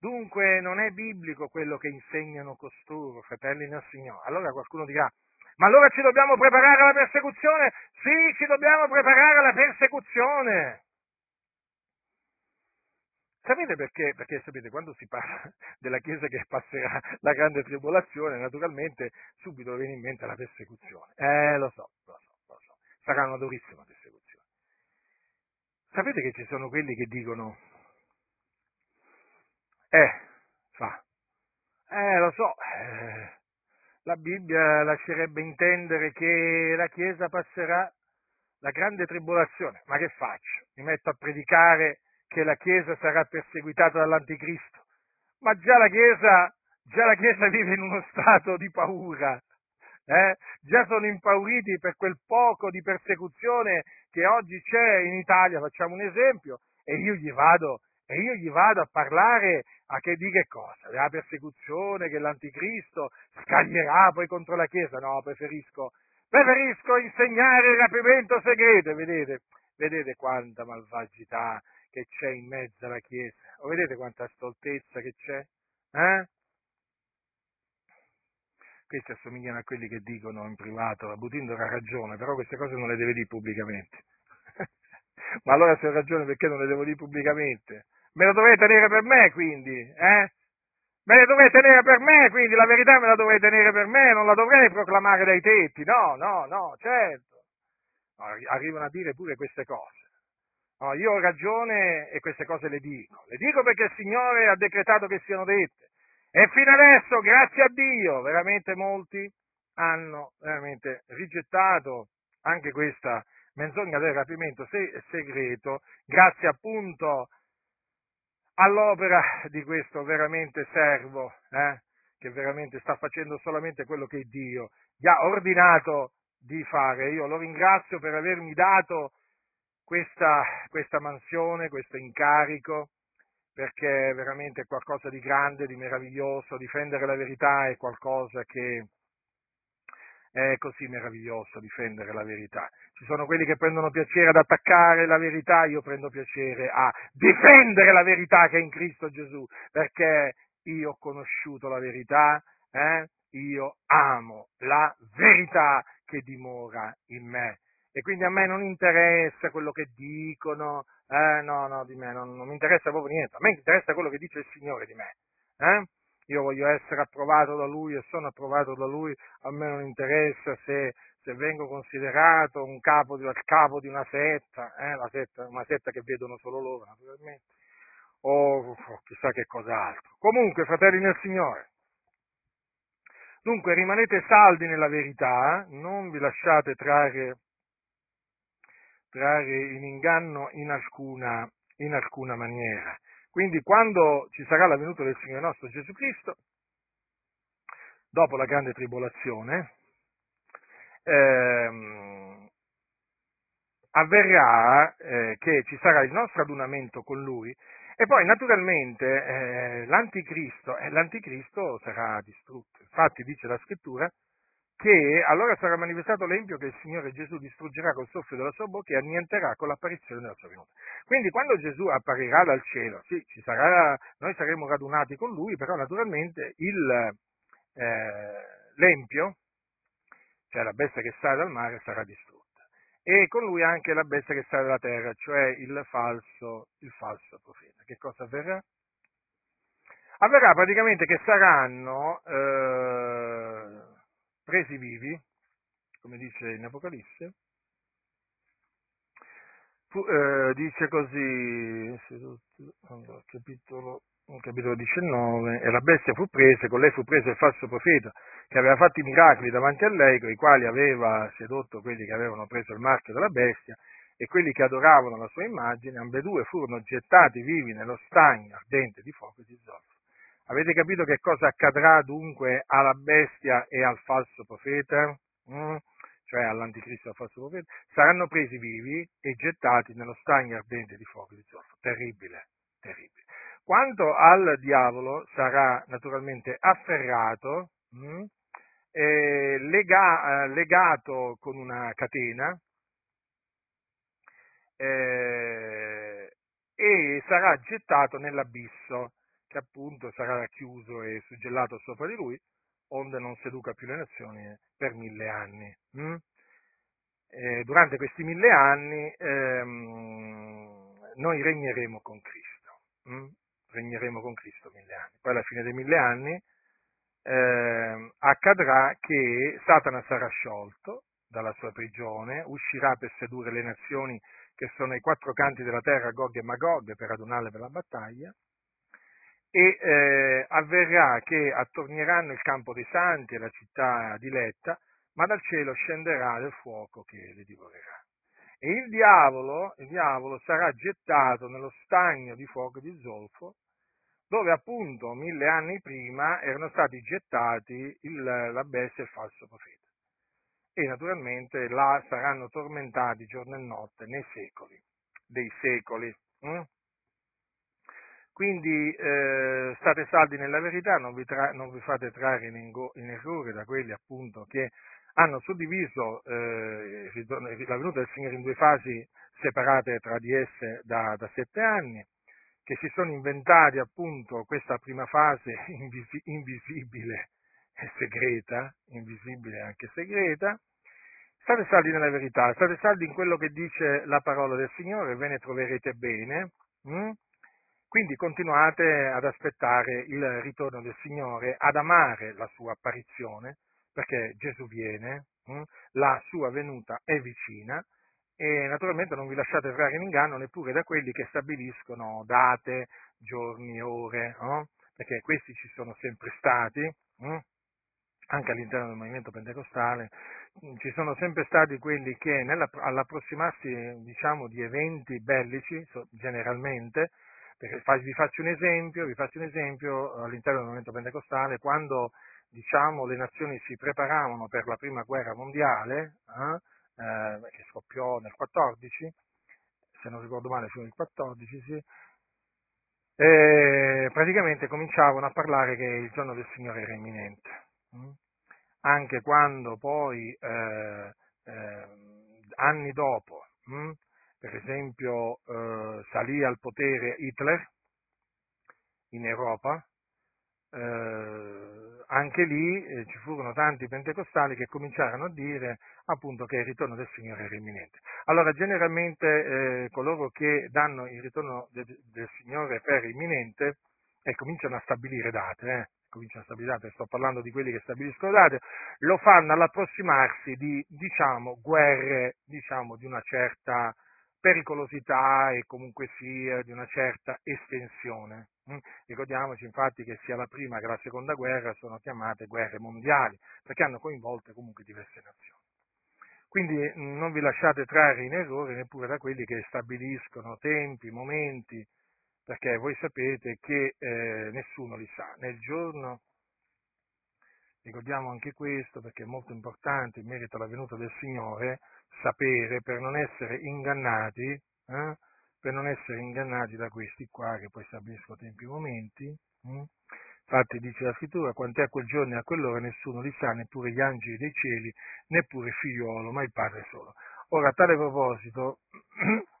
Dunque non è biblico quello che insegnano costoro, fratelli nel Signore. Allora qualcuno dirà, ma allora ci dobbiamo preparare alla persecuzione? Sì, ci dobbiamo preparare alla persecuzione. Sapete perché? Perché sapete, quando si parla della Chiesa che passerà la grande tribolazione, naturalmente subito viene in mente la persecuzione. Eh, lo so, lo so, lo so. Sarà una durissima persecuzione. Sapete che ci sono quelli che dicono, eh, fa, eh, lo so, eh, la Bibbia lascerebbe intendere che la Chiesa passerà la grande tribolazione. Ma che faccio? Mi metto a predicare che la Chiesa sarà perseguitata dall'Anticristo. Ma già la Chiesa, già la Chiesa vive in uno stato di paura. Eh? Già sono impauriti per quel poco di persecuzione che oggi c'è in Italia, facciamo un esempio, e io gli vado, e io gli vado a parlare a che di che cosa? Della persecuzione che l'anticristo scaglierà poi contro la Chiesa? No, preferisco, preferisco insegnare il rapimento segreto, vedete? Vedete quanta malvagità che c'è in mezzo alla Chiesa? O vedete quanta stoltezza che c'è? Eh? Questi assomigliano a quelli che dicono in privato, Butindoro ha ragione, però queste cose non le deve dire pubblicamente. Ma allora se ho ragione perché non le devo dire pubblicamente? Me la dovete tenere per me, quindi, eh? Me la dovete tenere per me, quindi la verità me la dovete tenere per me, non la dovrei proclamare dai tetti, no, no, no, certo. Arrivano a dire pure queste cose. No, io ho ragione e queste cose le dico. Le dico perché il Signore ha decretato che siano dette. E fino adesso, grazie a Dio, veramente molti hanno veramente rigettato anche questa menzogna del rapimento segreto, grazie appunto all'opera di questo veramente servo, eh, che veramente sta facendo solamente quello che Dio gli ha ordinato di fare. Io lo ringrazio per avermi dato questa, questa mansione, questo incarico, perché è veramente qualcosa di grande, di meraviglioso. Difendere la verità è qualcosa che è così meraviglioso, difendere la verità. Ci sono quelli che prendono piacere ad attaccare la verità, io prendo piacere a difendere la verità che è in Cristo Gesù, perché io ho conosciuto la verità, eh? io amo la verità che dimora in me. E quindi a me non interessa quello che dicono, eh, no, no, di me non, non, mi interessa proprio niente, a me interessa quello che dice il Signore di me. Eh? Io voglio essere approvato da Lui e sono approvato da Lui, a me non interessa se, se vengo considerato un capo di, capo di una setta, eh, setta, una setta che vedono solo loro naturalmente, o, o chissà che cos'altro. Comunque, fratelli nel Signore, Dunque rimanete saldi nella verità, non vi lasciate trarre, trarre in inganno in alcuna, in alcuna, maniera. Quindi quando ci sarà la venuta del Signore nostro Gesù Cristo, dopo la grande tribolazione, ehm, avverrà eh, che ci sarà il nostro adunamento con Lui e poi naturalmente eh, l'anticristo, eh, l'anticristo sarà distrutto. Infatti dice la scrittura che allora sarà manifestato l'empio che il Signore Gesù distruggerà col soffio della sua bocca e annienterà con l'apparizione della sua venuta. Quindi quando Gesù apparirà dal cielo, sì, sarà, noi saremo radunati con lui, però naturalmente il, eh, l'empio, cioè la bestia che sale dal mare, sarà distrutta e con lui anche la bestia che sta dalla terra, cioè il falso, il falso profeta. Che cosa avverrà? Avverrà praticamente che saranno eh, presi vivi, come dice in Apocalisse, Fu, eh, dice così, capitolo capitolo 19, e la bestia fu presa, con lei fu preso il falso profeta che aveva fatto i miracoli davanti a lei, con i quali aveva sedotto quelli che avevano preso il marchio della bestia e quelli che adoravano la sua immagine, ambedue furono gettati vivi nello stagno ardente di fuoco e di zolfo. Avete capito che cosa accadrà dunque alla bestia e al falso profeta? Mm? Cioè all'anticristo e al falso profeta? Saranno presi vivi e gettati nello stagno ardente di fuoco di zolfo. Terribile, terribile. Quanto al diavolo sarà naturalmente afferrato, mh, hm, eh, lega, legato con una catena eh, e sarà gettato nell'abisso che appunto sarà chiuso e suggellato sopra di lui, onde non seduca più le nazioni per mille anni. Hm? durante questi mille anni ehm, noi regneremo con Cristo. Hm? regneremo con Cristo mille anni. Poi alla fine dei mille anni eh, accadrà che Satana sarà sciolto dalla sua prigione, uscirà per sedurre le nazioni che sono ai quattro canti della terra, Gog e Magog, per adunarle per la battaglia, e eh, avverrà che attornieranno il campo dei santi e la città diletta, ma dal cielo scenderà del fuoco che li divorerà. E il diavolo, il diavolo sarà gettato nello stagno di fuoco di zolfo, dove appunto mille anni prima erano stati gettati il, la bestia e il falso profeta. E naturalmente là saranno tormentati giorno e notte nei secoli dei secoli. Hm? Quindi eh, state saldi nella verità, non vi, tra- non vi fate trarre in, ingo- in errore da quelli appunto che hanno suddiviso eh, la venuta del Signore in due fasi separate tra di esse da, da sette anni, che si sono inventati appunto questa prima fase invisi- invisibile e segreta, invisibile e anche segreta, state saldi nella verità, state saldi in quello che dice la parola del Signore, ve ne troverete bene, hm? Quindi continuate ad aspettare il ritorno del Signore, ad amare la sua apparizione, perché Gesù viene, hm? la sua venuta è vicina e naturalmente non vi lasciate trarre in inganno neppure da quelli che stabiliscono date, giorni, ore, no? perché questi ci sono sempre stati, hm? anche all'interno del movimento pentecostale, ci sono sempre stati quelli che all'approssimarsi diciamo, di eventi bellici, generalmente, vi faccio un esempio, faccio un esempio all'interno del movimento pentecostale, quando diciamo, le nazioni si preparavano per la prima guerra mondiale, eh, eh, che scoppiò nel 14, se non ricordo male fu nel 14, sì, e praticamente cominciavano a parlare che il giorno del Signore era imminente. Mm? Anche quando poi, eh, eh, anni dopo, hm, per esempio, eh, salì al potere Hitler in Europa, eh, anche lì eh, ci furono tanti pentecostali che cominciarono a dire appunto che il ritorno del Signore era imminente. Allora generalmente eh, coloro che danno il ritorno de- del Signore per imminente e cominciano a stabilire date, eh, cominciano a stabilire date, sto parlando di quelli che stabiliscono date, lo fanno all'approssimarsi di diciamo guerre diciamo di una certa pericolosità e comunque sia di una certa estensione. Mm? Ricordiamoci infatti che sia la prima che la seconda guerra sono chiamate guerre mondiali, perché hanno coinvolte comunque diverse nazioni. Quindi mm, non vi lasciate trarre in errore neppure da quelli che stabiliscono tempi, momenti, perché voi sapete che eh, nessuno li sa, nel giorno Ricordiamo anche questo perché è molto importante in merito alla venuta del Signore sapere per non essere ingannati, eh, per non essere ingannati da questi qua che poi stabiliscono tempi e momenti. Eh. Infatti dice la scrittura, quant'è a quel giorno e a quell'ora nessuno li sa, neppure gli angeli dei cieli, neppure il figliuolo, ma il Padre solo. Ora, a tale proposito,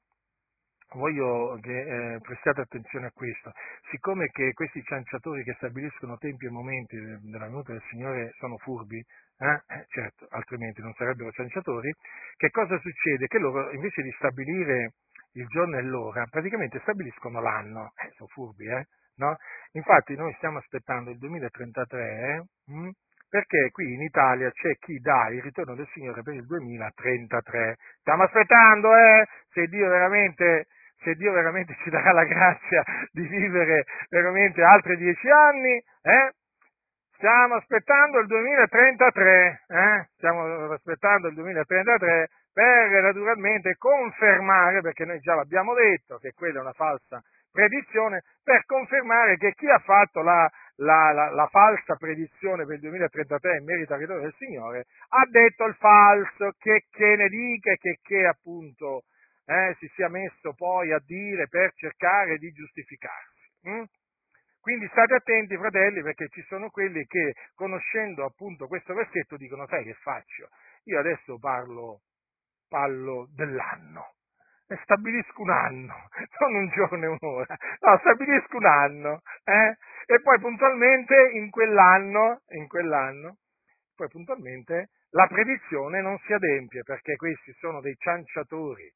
voglio che eh, prestiate attenzione a questo, siccome che questi cianciatori che stabiliscono tempi e momenti della venuta del Signore sono furbi, eh, certo, altrimenti non sarebbero cianciatori, che cosa succede? Che loro invece di stabilire il giorno e l'ora, praticamente stabiliscono l'anno, eh, sono furbi, eh? No? Infatti noi stiamo aspettando il 2033 mh, hm, perché qui in Italia c'è chi dà il ritorno del Signore per il 2033. Stiamo aspettando, eh? Se Dio veramente se Dio veramente ci darà la grazia di vivere veramente altri dieci anni, eh? stiamo aspettando il 2033, eh? stiamo aspettando il 2033 per naturalmente confermare, perché noi già l'abbiamo detto che quella è una falsa predizione, per confermare che chi ha fatto la, la, la, la falsa predizione per il 2033 in merito al ritorno del Signore ha detto il falso, che, che ne dica che, che appunto eh, si sia messo poi a dire per cercare di giustificarsi. Hm? Quindi state attenti, fratelli, perché ci sono quelli che, conoscendo appunto questo versetto, dicono, sai che faccio? Io adesso parlo, parlo dell'anno, e stabilisco un anno, non un giorno e un'ora, no, stabilisco un anno, eh? e poi puntualmente in quell'anno, in quell'anno, poi puntualmente la predizione non si adempie, perché questi sono dei cianciatori,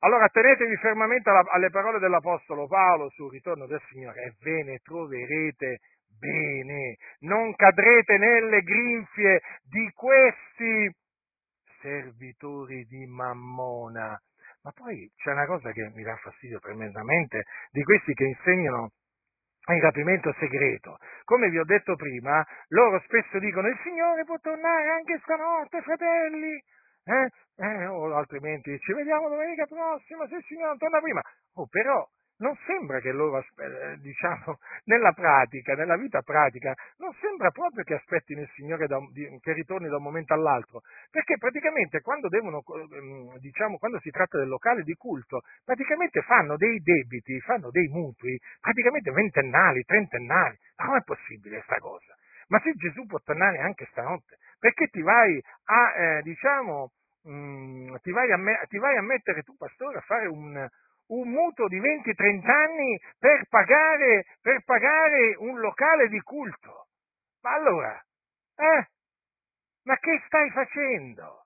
allora tenetevi fermamente alle parole dell'Apostolo Paolo sul ritorno del Signore e ve ne troverete bene, non cadrete nelle grinfie di questi servitori di Mammona. Ma poi c'è una cosa che mi dà fastidio tremendamente di questi che insegnano il rapimento segreto. Come vi ho detto prima, loro spesso dicono il Signore può tornare anche stanotte, fratelli eh? Eh, o altrimenti ci vediamo domenica prossima se il Signore non torna prima. Oh, però non sembra che loro, eh, diciamo, nella pratica, nella vita pratica, non sembra proprio che aspettino il Signore da, che ritorni da un momento all'altro, perché praticamente quando devono, ehm, diciamo, quando si tratta del locale di culto, praticamente fanno dei debiti, fanno dei mutui, praticamente ventennali, trentennali. Ma com'è possibile questa cosa? Ma se Gesù può tornare anche stanotte, perché ti vai a, eh, diciamo, mh, mm, ti, vai me- ti, vai a mettere tu, pastore, a fare un, un mutuo di 20-30 anni per pagare, per pagare un locale di culto? Ma allora, eh? Ma che stai facendo?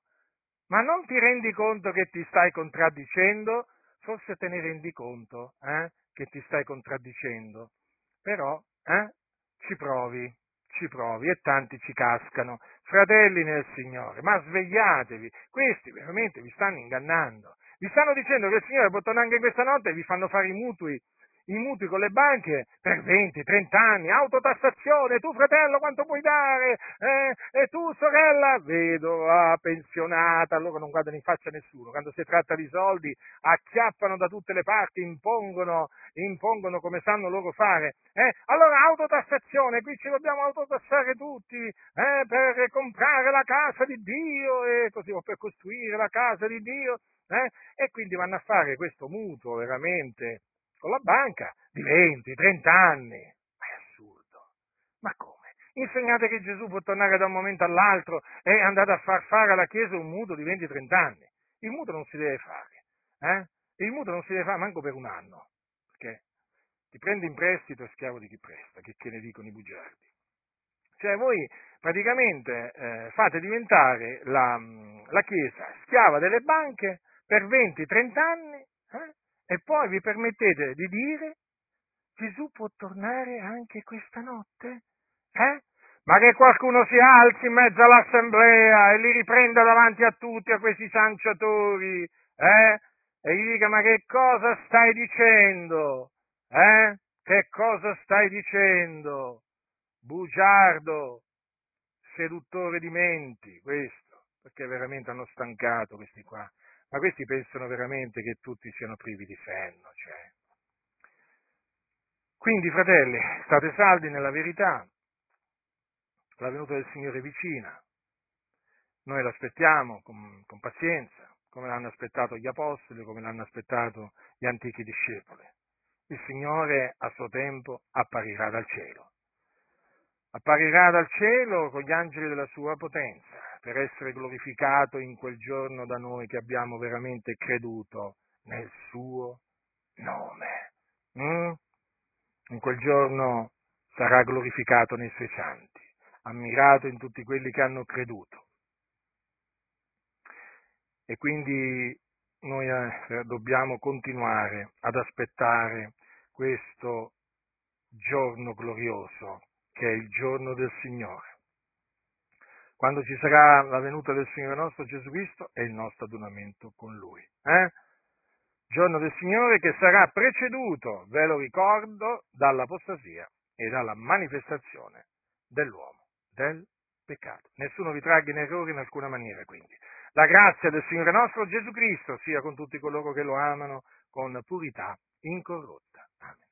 Ma non ti rendi conto che ti stai contraddicendo? Forse te ne rendi conto eh, che ti stai contraddicendo, però eh, ci provi ci provi e tanti ci cascano. Fratelli nel Signore, ma svegliatevi, questi veramente vi stanno ingannando. Vi stanno dicendo che il Signore può tornare anche questa notte e vi fanno fare i mutui, i mutui con le banche per 20, 30 anni, autotassazione, tu fratello quanto puoi dare? Eh? E tu sorella? Vedova, pensionata, allora non guardano in faccia nessuno, quando si tratta di soldi acchiappano da tutte le parti, impongono, impongono come sanno loro fare. Eh? Allora autotassazione, qui ci dobbiamo autotassare tutti eh? per comprare la casa di Dio e così, o per costruire la casa di Dio. Eh? E quindi vanno a fare questo mutuo veramente con la banca di 20, 30 anni. Ma è assurdo. Ma come? Insegnate che Gesù può tornare da un momento all'altro e andate a far fare alla Chiesa un mutuo di 20-30 anni. Il mutuo non si deve fare. Eh? Il mutuo non si deve fare manco per un anno. Perché chi prende in prestito è schiavo di chi presta, che, che ne dicono i bugiardi. Cioè voi praticamente eh, fate diventare la, la Chiesa schiava delle banche per 20-30 anni eh? E poi vi permettete di dire Gesù può tornare anche questa notte? Eh? Ma che qualcuno si alzi in mezzo all'assemblea e li riprenda davanti a tutti, a questi sanciatori, eh? E gli dica, ma che cosa stai dicendo? Eh? Che cosa stai dicendo? Bugiardo, seduttore di menti, questo, perché veramente hanno stancato questi qua. Ma questi pensano veramente che tutti siano privi di senno. Cioè. Quindi, fratelli, state saldi nella verità. La venuta del Signore è vicina. Noi l'aspettiamo con, con pazienza, come l'hanno aspettato gli apostoli, come l'hanno aspettato gli antichi discepoli. Il Signore a suo tempo apparirà dal cielo. Apparirà dal cielo con gli angeli della sua potenza per essere glorificato in quel giorno da noi che abbiamo veramente creduto nel suo nome. Mm? In quel giorno sarà glorificato nei suoi santi, ammirato in tutti quelli che hanno creduto. E quindi noi eh, dobbiamo continuare ad aspettare questo giorno glorioso che è il giorno del Signore quando ci sarà la venuta del Signore nostro Gesù Cristo e il nostro adunamento con Lui. Eh? Giorno del Signore che sarà preceduto, ve lo ricordo, dall'apostasia e dalla manifestazione dell'uomo, del peccato. Nessuno vi tragga in errore in alcuna maniera, quindi. La grazia del Signore nostro Gesù Cristo sia con tutti coloro che lo amano con purità incorrotta. Amen.